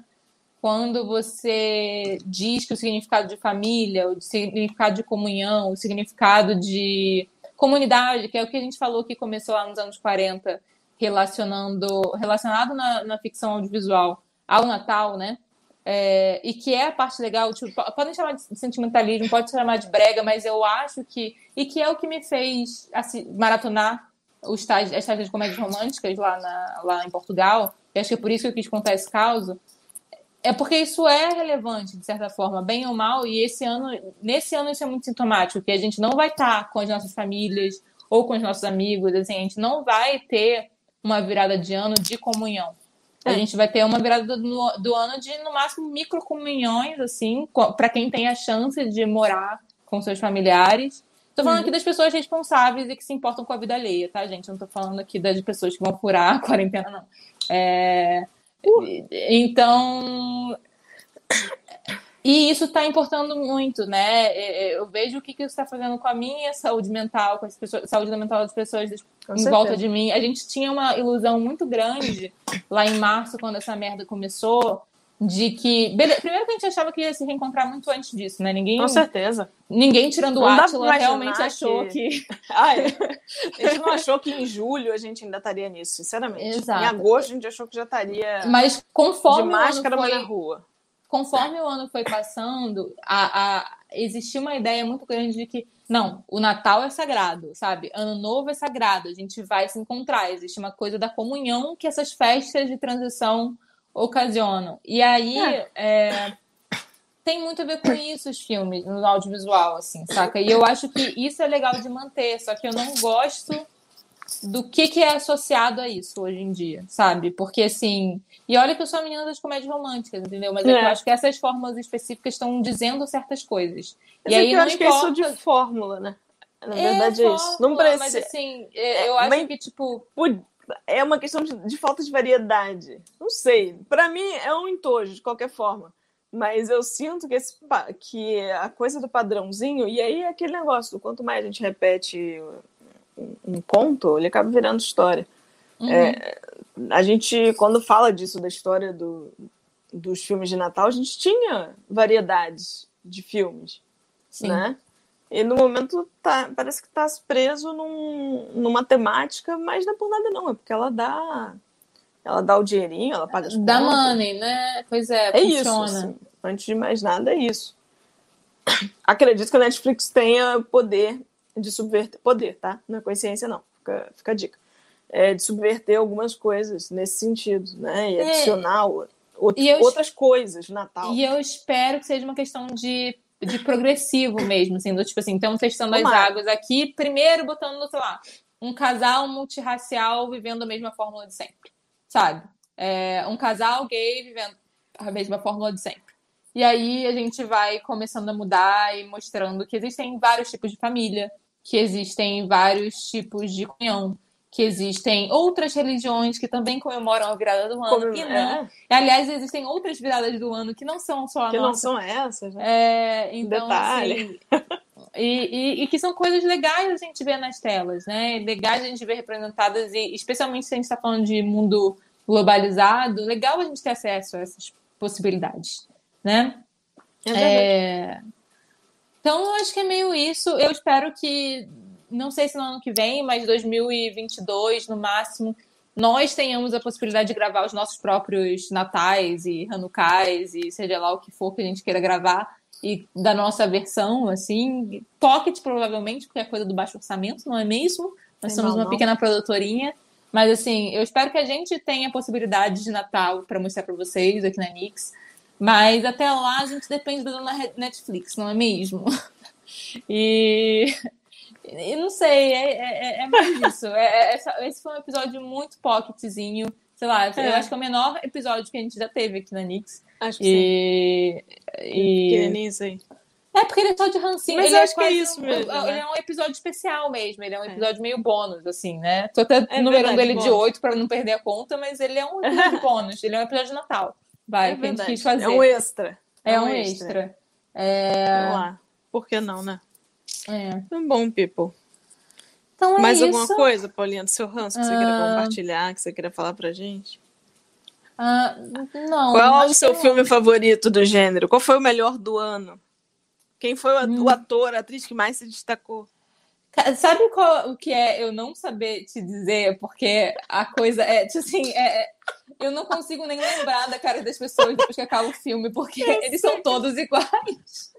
quando você diz que o significado de família, o significado de comunhão, o significado de comunidade, que é o que a gente falou que começou lá nos anos 40, relacionando, relacionado na, na ficção audiovisual ao Natal, né? É, e que é a parte legal, tipo, podem chamar de sentimentalismo, pode chamar de brega, mas eu acho que. E que é o que me fez assim, maratonar os tais, as tais de comédias românticas lá, na, lá em Portugal, e acho que é por isso que eu quis contar esse caso. É porque isso é relevante, de certa forma, bem ou mal, e esse ano, nesse ano isso é muito sintomático, que a gente não vai estar com as nossas famílias ou com os nossos amigos, assim, a gente não vai ter uma virada de ano de comunhão A é. gente vai ter uma virada do, do, ano de, no máximo, micro comunhões, assim, para quem tem a chance de morar com seus familiares. Tô falando uhum. aqui das pessoas responsáveis e que se importam com a vida alheia, tá, gente? Eu não tô falando aqui das pessoas que vão furar a quarentena, não. É... Uh. Então, e isso está importando muito, né? É, é, eu vejo o que, que isso está fazendo com a minha saúde mental, com as pessoas, saúde mental das pessoas com em certeza. volta de mim. A gente tinha uma ilusão muito grande lá em março, quando essa merda começou, de que. Primeiro que a gente achava que ia se reencontrar muito antes disso, né? Ninguém. Com certeza. Ninguém tirando o Átila realmente achou que. que... Ai, a gente não achou que em julho a gente ainda estaria nisso, sinceramente. Exato. Em agosto a gente achou que já estaria. Mas conforme. De máscara foi... na rua conforme o ano foi passando, a, a, existia uma ideia muito grande de que, não, o Natal é sagrado, sabe? Ano Novo é sagrado, a gente vai se encontrar. Existe uma coisa da comunhão que essas festas de transição ocasionam. E aí, é. É, tem muito a ver com isso os filmes, no audiovisual, assim, saca? E eu acho que isso é legal de manter, só que eu não gosto do que, que é associado a isso hoje em dia, sabe? Porque assim. E olha que eu sou a menina das comédias românticas, entendeu? Mas é. eu acho que essas fórmulas específicas estão dizendo certas coisas. Mas e é aí eu não acho importa... que é isso de fórmula, né? Na é verdade é, é isso. Não precisa. Mas assim, é, eu acho que, tipo. É uma questão de, de falta de variedade. Não sei. Para mim é um entojo, de qualquer forma. Mas eu sinto que, esse, que a coisa do padrãozinho, e aí é aquele negócio, quanto mais a gente repete um conto, ele acaba virando história. Uhum. É, a gente, quando fala disso, da história do, dos filmes de Natal, a gente tinha variedades de filmes, Sim. né? E no momento tá, parece que está preso num, numa temática, mas não é por nada não, é porque ela dá ela dá o dinheirinho, ela paga as Dá contas. money, né? Pois é, é funciona. isso. Assim, antes de mais nada, é isso. Acredito que a Netflix tenha poder de subverter. Poder, tá? Não é consciência, não. Fica, fica a dica. É de subverter algumas coisas nesse sentido, né? E é. adicionar outro, e outras coisas, Natal. E eu espero que seja uma questão de, de progressivo mesmo, assim, do tipo assim, então testando as águas aqui, primeiro botando, sei lá, um casal multirracial vivendo a mesma fórmula de sempre, sabe? É, um casal gay vivendo a mesma fórmula de sempre. E aí a gente vai começando a mudar e mostrando que existem vários tipos de família, que existem vários tipos de comunhão, que existem outras religiões que também comemoram a virada do ano. Como, e não. É. Aliás, existem outras viradas do ano que não são só a que nossa. não são essas, né? É, então, Detalhe. Assim, e, e, e, que são coisas legais a gente ver nas telas, né? Legais a gente ver representadas, e especialmente se a gente está falando de mundo globalizado, legal a gente ter acesso a essas possibilidades, né? É, é então, eu acho que é meio isso. Eu espero que, não sei se no ano que vem, mas 2022, no máximo, nós tenhamos a possibilidade de gravar os nossos próprios natais e hanukais e seja lá o que for que a gente queira gravar e da nossa versão, assim, pocket provavelmente, porque é coisa do baixo orçamento, não é mesmo? Nós somos uma pequena produtorinha, mas assim, eu espero que a gente tenha a possibilidade de Natal para mostrar para vocês aqui na Nix. Mas até lá a gente depende da Netflix, não é mesmo? E, e não sei, é, é, é mais isso. É, é, esse foi um episódio muito pocketzinho. Sei lá, eu é. acho que é o menor episódio que a gente já teve aqui na Nix. Acho que e, sim. E... aí. É, porque ele é só de rancinho. Mas ele eu acho que é isso um, mesmo. Ele né? é um episódio especial mesmo. Ele é um episódio meio bônus, assim, né? Tô até é numerando verdade, ele bônus. de 8 para não perder a conta, mas ele é um episódio bônus. Ele é um episódio de Natal. Vai, é que a gente quis fazer. É um extra. É, é um, extra. extra. É... Vamos lá. Por que não, né? É. Tá bom, people. Então é Mais isso. alguma coisa, Paulinha, do seu ranço que você queira ah. compartilhar, que você queira falar pra gente? Ah, não. Qual é o seu filme favorito do gênero? Qual foi o melhor do ano? Quem foi o hum. ator, a atriz que mais se destacou? Sabe qual, o que é eu não saber te dizer? Porque a coisa é, tipo assim, é, é eu não consigo nem lembrar da cara das pessoas depois que acaba o filme, porque eu eles sei. são todos iguais.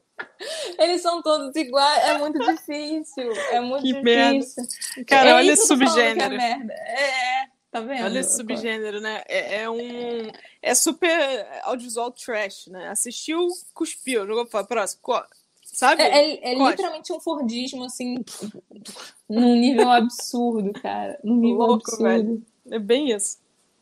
Eles são todos iguais, é muito difícil. É muito que difícil. Merda. Cara, é olha esse subgênero. É, merda. é, tá vendo? Olha esse subgênero, né? É, é, um. É super audiovisual trash, né? Assistiu, cuspiu, jogou para próximo. Sabe? É, é, é literalmente um Fordismo, assim, num nível absurdo, cara. Num nível Louco, absurdo. Velho. É bem isso.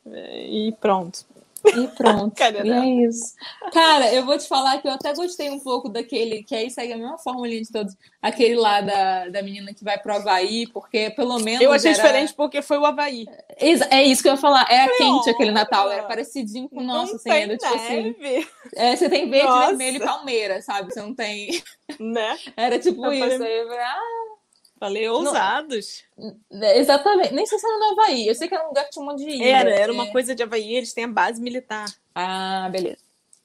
E pronto. E pronto. e é isso. Cara, eu vou te falar que eu até gostei um pouco daquele, que aí segue a mesma fórmula de todos. Aquele lá da, da menina que vai pro Havaí, porque pelo menos. Eu achei era... diferente porque foi o Havaí. É isso que eu ia falar. É a quente aquele Natal. Era parecidinho com o nosso, assim, ainda, tipo assim. É, você tem verde, Nossa. vermelho e palmeira, sabe? Você não tem. Né? Era tipo eu isso. Falei... Aí eu falei, ah, Falei ousados. Não, exatamente. Nem sei se era no Havaí. Eu sei que era um lugar que tinha um monte de ilha. Era, era uma é. coisa de Havaí, eles têm a base militar. Ah, beleza.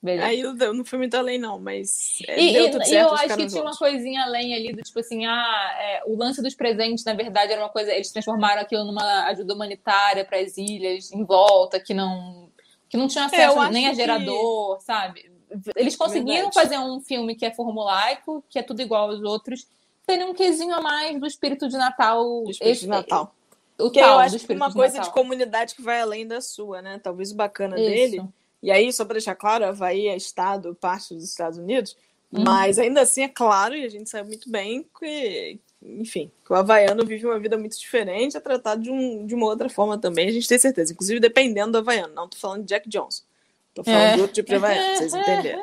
beleza. Aí eu não fui muito além, não, mas. É, e, deu tudo certo, e eu acho que tinha uma coisinha além ali do tipo assim, ah, é, o lance dos presentes, na verdade, era uma coisa. Eles transformaram aquilo numa ajuda humanitária para as ilhas em volta, que não. Que não tinha é, acesso é, nem a gerador, que... sabe? Eles conseguiram verdade. fazer um filme que é formulaico, que é tudo igual aos outros, teria um quesinho a mais do espírito de Natal. Do espírito de Natal. O que eu acho que é uma de coisa Natal. de comunidade que vai além da sua, né? Talvez o bacana Isso. dele. E aí, só para deixar claro, Havaí é estado, parte dos Estados Unidos, uhum. mas ainda assim é claro, e a gente sabe muito bem que, enfim, que o havaiano vive uma vida muito diferente, é tratado de, um, de uma outra forma também, a gente tem certeza. Inclusive, dependendo do havaiano. Não tô falando de Jack Johnson. Tô falando é. de outro tipo de havaiano, pra vocês entenderem.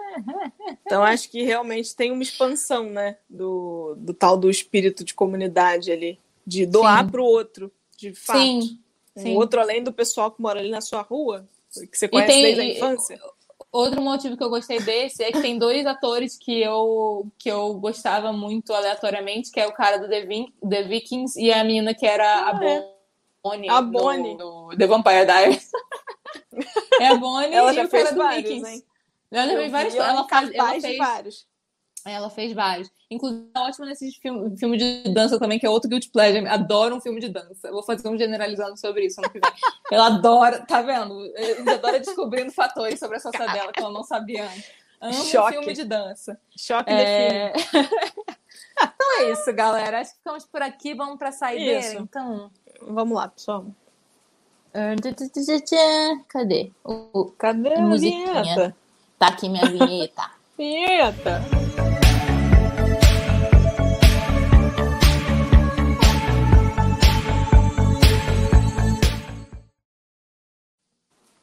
Então, acho que realmente tem uma expansão, né? Do, do tal do espírito de comunidade ali, de doar para o outro, de fato. Sim. Um Sim. outro além do pessoal que mora ali na sua rua, que você conhece tem, desde a infância. Outro motivo que eu gostei desse é que tem dois atores que eu, que eu gostava muito aleatoriamente, que é o cara do The, Vin The Vikings e a menina que era ah, a Bonnie. A Bonnie. No, no The Vampire Diaries. É a Bonnie ela já fez vários, Vikings. Hein? Ela fez vários. Ela, faz, ela fez vários. Ela fez vários. Inclusive, é ótima nesses filmes filme de dança também, que é outro Guilty Pleasure. Adoro um filme de dança. Eu vou fazer um generalizando sobre isso ano que vem. Ela adora, tá vendo? Ela adora descobrindo fatores sobre a salsa dela que ela não sabia antes. Amo Choque. filme de dança. Choque é... então é isso, galera. Acho que ficamos por aqui. Vamos pra saideira, isso. então. Vamos lá, pessoal. Cadê? O, Cadê a musiquinha? vinheta? Tá aqui minha vinheta. vinheta!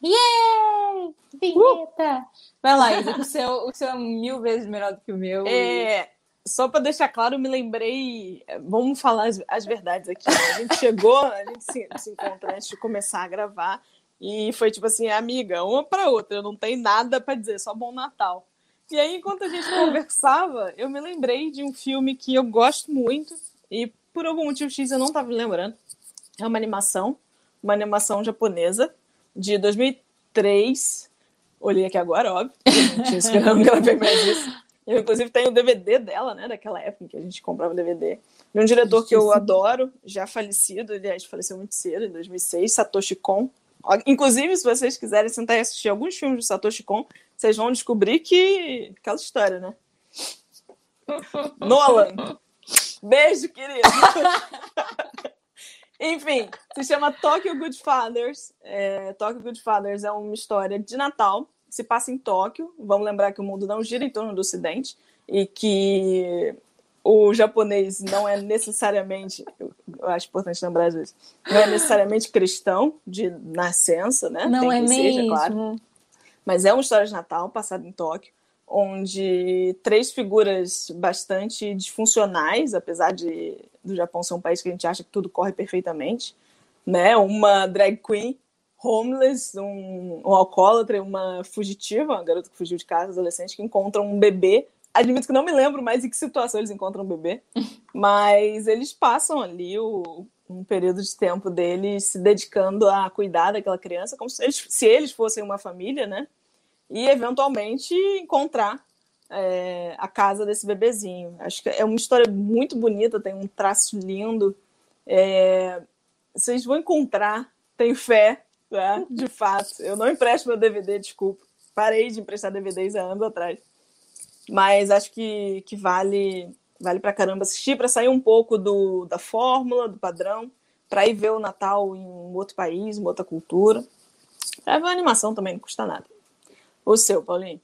Yay! Vinheta! Uh! Vai lá, Isa, o seu, o seu é mil vezes melhor do que o meu. É, só para deixar claro, eu me lembrei. Vamos falar as, as verdades aqui. Né? A gente chegou, a gente se, se encontrou antes de começar a gravar. E foi tipo assim, amiga, uma para outra, eu não tenho nada para dizer, só bom Natal. E aí, enquanto a gente conversava, eu me lembrei de um filme que eu gosto muito e por algum motivo X eu não estava lembrando. É uma animação, uma animação japonesa de 2003. Olhei aqui agora, óbvio. Não tinha esperado que ela pegasse isso. Eu, inclusive, tenho o DVD dela, né? Daquela época em que a gente comprava DVD. De um diretor que eu adoro, já falecido, aliás, faleceu muito cedo, em 2006, Satoshi Kon. Inclusive, se vocês quiserem sentar e assistir alguns filmes do Satoshi Kon, vocês vão descobrir que. aquela história, né? Nolan. Beijo, querido. Enfim, se chama Tokyo Goodfathers. É, Tokyo Goodfathers é uma história de Natal se passa em Tóquio. Vamos lembrar que o mundo não gira em torno do Ocidente e que o japonês não é necessariamente, eu acho importante lembrar isso, não é necessariamente cristão de nascença, né? Não Tem é mesmo. Seja, claro. Mas é uma história de Natal passada em Tóquio, onde três figuras bastante disfuncionais, apesar de do Japão ser um país que a gente acha que tudo corre perfeitamente, né? Uma drag queen homeless, um, um alcoólatra uma fugitiva, uma garota que fugiu de casa, adolescente, que encontram um bebê. Admito que não me lembro mais em que situação eles encontram um bebê, mas eles passam ali o, um período de tempo deles se dedicando a cuidar daquela criança, como se eles, se eles fossem uma família, né? E eventualmente encontrar é, a casa desse bebezinho. Acho que é uma história muito bonita, tem um traço lindo. É, vocês vão encontrar, tenho fé, né? De fato. Eu não empresto meu DVD, desculpa. Parei de emprestar DVDs há anos atrás. Mas acho que, que vale vale pra caramba assistir para sair um pouco do, da fórmula, do padrão, para ir ver o Natal em um outro país, uma outra cultura. É uma animação também, não custa nada. O seu, Paulinho?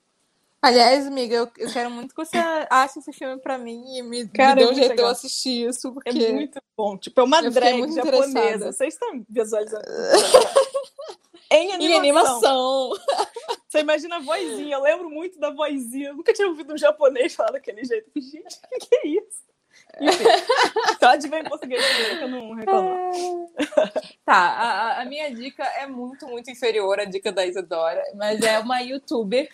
Aliás, amiga, eu, eu, quero muito que você ache esse filme pra mim e me, Cara, me dê um é jeito de eu assistir isso, porque... É muito bom. Tipo, é uma drag japonesa. Vocês estão visualizando. em animação. Em animação. Você imagina a vozinha. Eu lembro muito da vozinha. Eu nunca tinha ouvido um japonês falar daquele jeito. Gente, o que, que é isso? Enfim, pode ver em português que eu não reclamo. Tá, a, a, minha dica é muito, muito inferior à dica da Isadora, mas é uma youtuber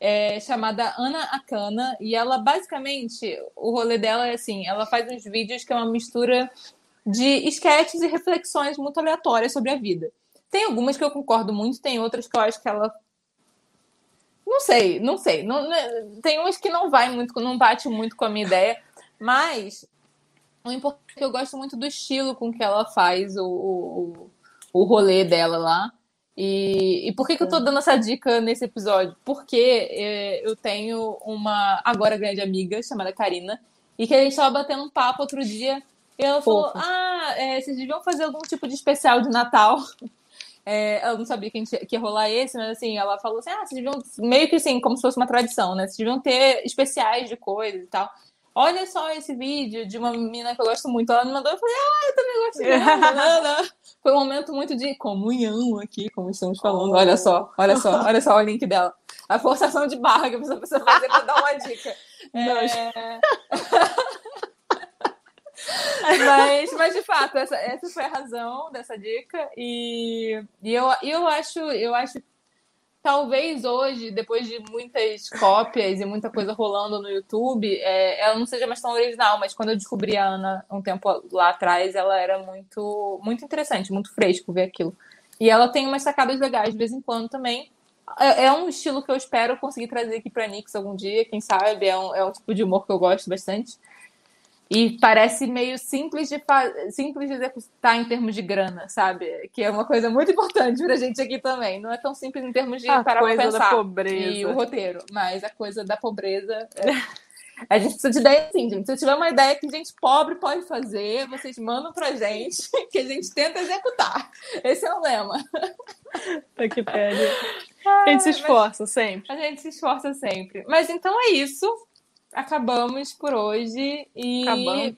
é, chamada Ana Akana, e ela basicamente, o rolê dela é assim, ela faz uns vídeos que é uma mistura de esquetes e reflexões muito aleatórias sobre a vida. Tem algumas que eu concordo muito, tem outras que eu acho que ela não sei, não sei. Não, né, tem umas que não vai muito, não bate muito com a minha ideia, mas o importante é que eu gosto muito do estilo com que ela faz o, o, o rolê dela lá. E, e por que, que eu tô dando essa dica nesse episódio? Porque é, eu tenho uma agora grande amiga chamada Karina, e que a gente tava batendo um papo outro dia. E ela falou: Ah, é, vocês deviam fazer algum tipo de especial de Natal. É, ela não sabia que, a gente, que ia rolar esse, mas assim, ela falou assim: Ah, vocês deviam. Meio que assim, como se fosse uma tradição, né? Vocês deviam ter especiais de coisas e tal olha só esse vídeo de uma menina que eu gosto muito. Ela me mandou, eu falei, ah, eu também gosto dela. Foi um momento muito de comunhão aqui, como estamos falando. Olha só, olha só, olha só o link dela. A forçação de barra que a pessoa precisa fazer para dar uma dica. É... mas, mas de fato, essa, essa foi a razão dessa dica. E, e eu, eu acho, eu acho talvez hoje, depois de muitas cópias e muita coisa rolando no YouTube, é, ela não seja mais tão original, mas quando eu descobri a Ana um tempo lá atrás, ela era muito, muito interessante, muito fresco ver aquilo. E ela tem umas sacadas legais de vez em quando também. É, é um estilo que eu espero conseguir trazer aqui para Nix algum dia, quem sabe. É um, é um tipo de humor que eu gosto bastante. E parece meio simples de, simples de executar em termos de grana, sabe? Que é uma coisa muito importante pra gente aqui também. Não é tão simples em termos de a parar coisa pensar da pobreza. e o roteiro, mas a coisa da pobreza. É... A gente precisa de ideia assim, gente. Se tiver uma ideia que gente pobre pode fazer, vocês mandam pra gente, que a gente tenta executar. Esse é o lema. Tá que pede. A gente se esforça sempre. A gente se esforça sempre. Mas então é isso acabamos por hoje e acabamos.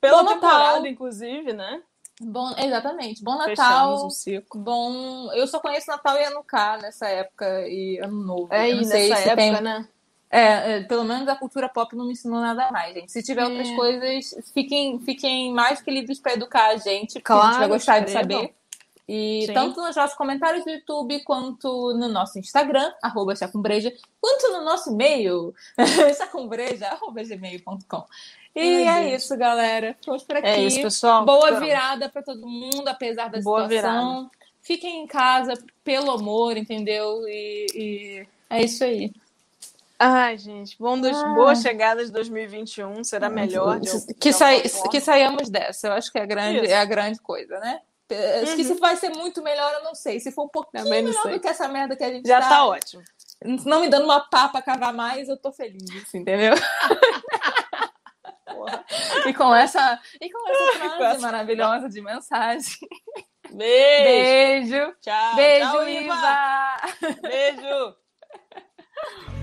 Pela Bom temporada, inclusive, né? Bom, exatamente. Bom Natal. Fechamos um ciclo. Bom, eu só conheço Natal e Hanukkah nessa época e Ano Novo. É, e nessa época, tem... né? É, é, pelo menos a cultura pop não me ensinou nada mais, gente. Se tiver é. outras coisas, fiquem, fiquem mais que livres para educar a gente, porque claro, a gente vai gostar de saber. E Sim. tanto nos nossos comentários do YouTube, quanto no nosso Instagram, arroba chacumbreja, quanto no nosso e-mail, chacumbreja.gmail.com. E Ai, é Deus. isso, galera. Ficamos por é aqui. É isso, pessoal. Boa virada para todo mundo, apesar da Boa situação. Virada. Fiquem em casa pelo amor, entendeu? E, e é isso aí. Ai, gente, bom dos, ah. boas chegadas de 2021, será melhor. De, que, de que saiamos dessa, eu acho que é a grande, é a grande coisa, né? Acho uhum. que se vai ser muito melhor, eu não sei. Se for um pouquinho Também melhor sei. do que essa merda que a gente Já tá, tá ótimo. Não me dando uma pá pra cavar mais, eu tô feliz, assim, entendeu? e com essa, e com essa frase essa... maravilhosa de mensagem. Beijo. Beijo. Tchau. Beijo, Tchau. Iva. Beijo.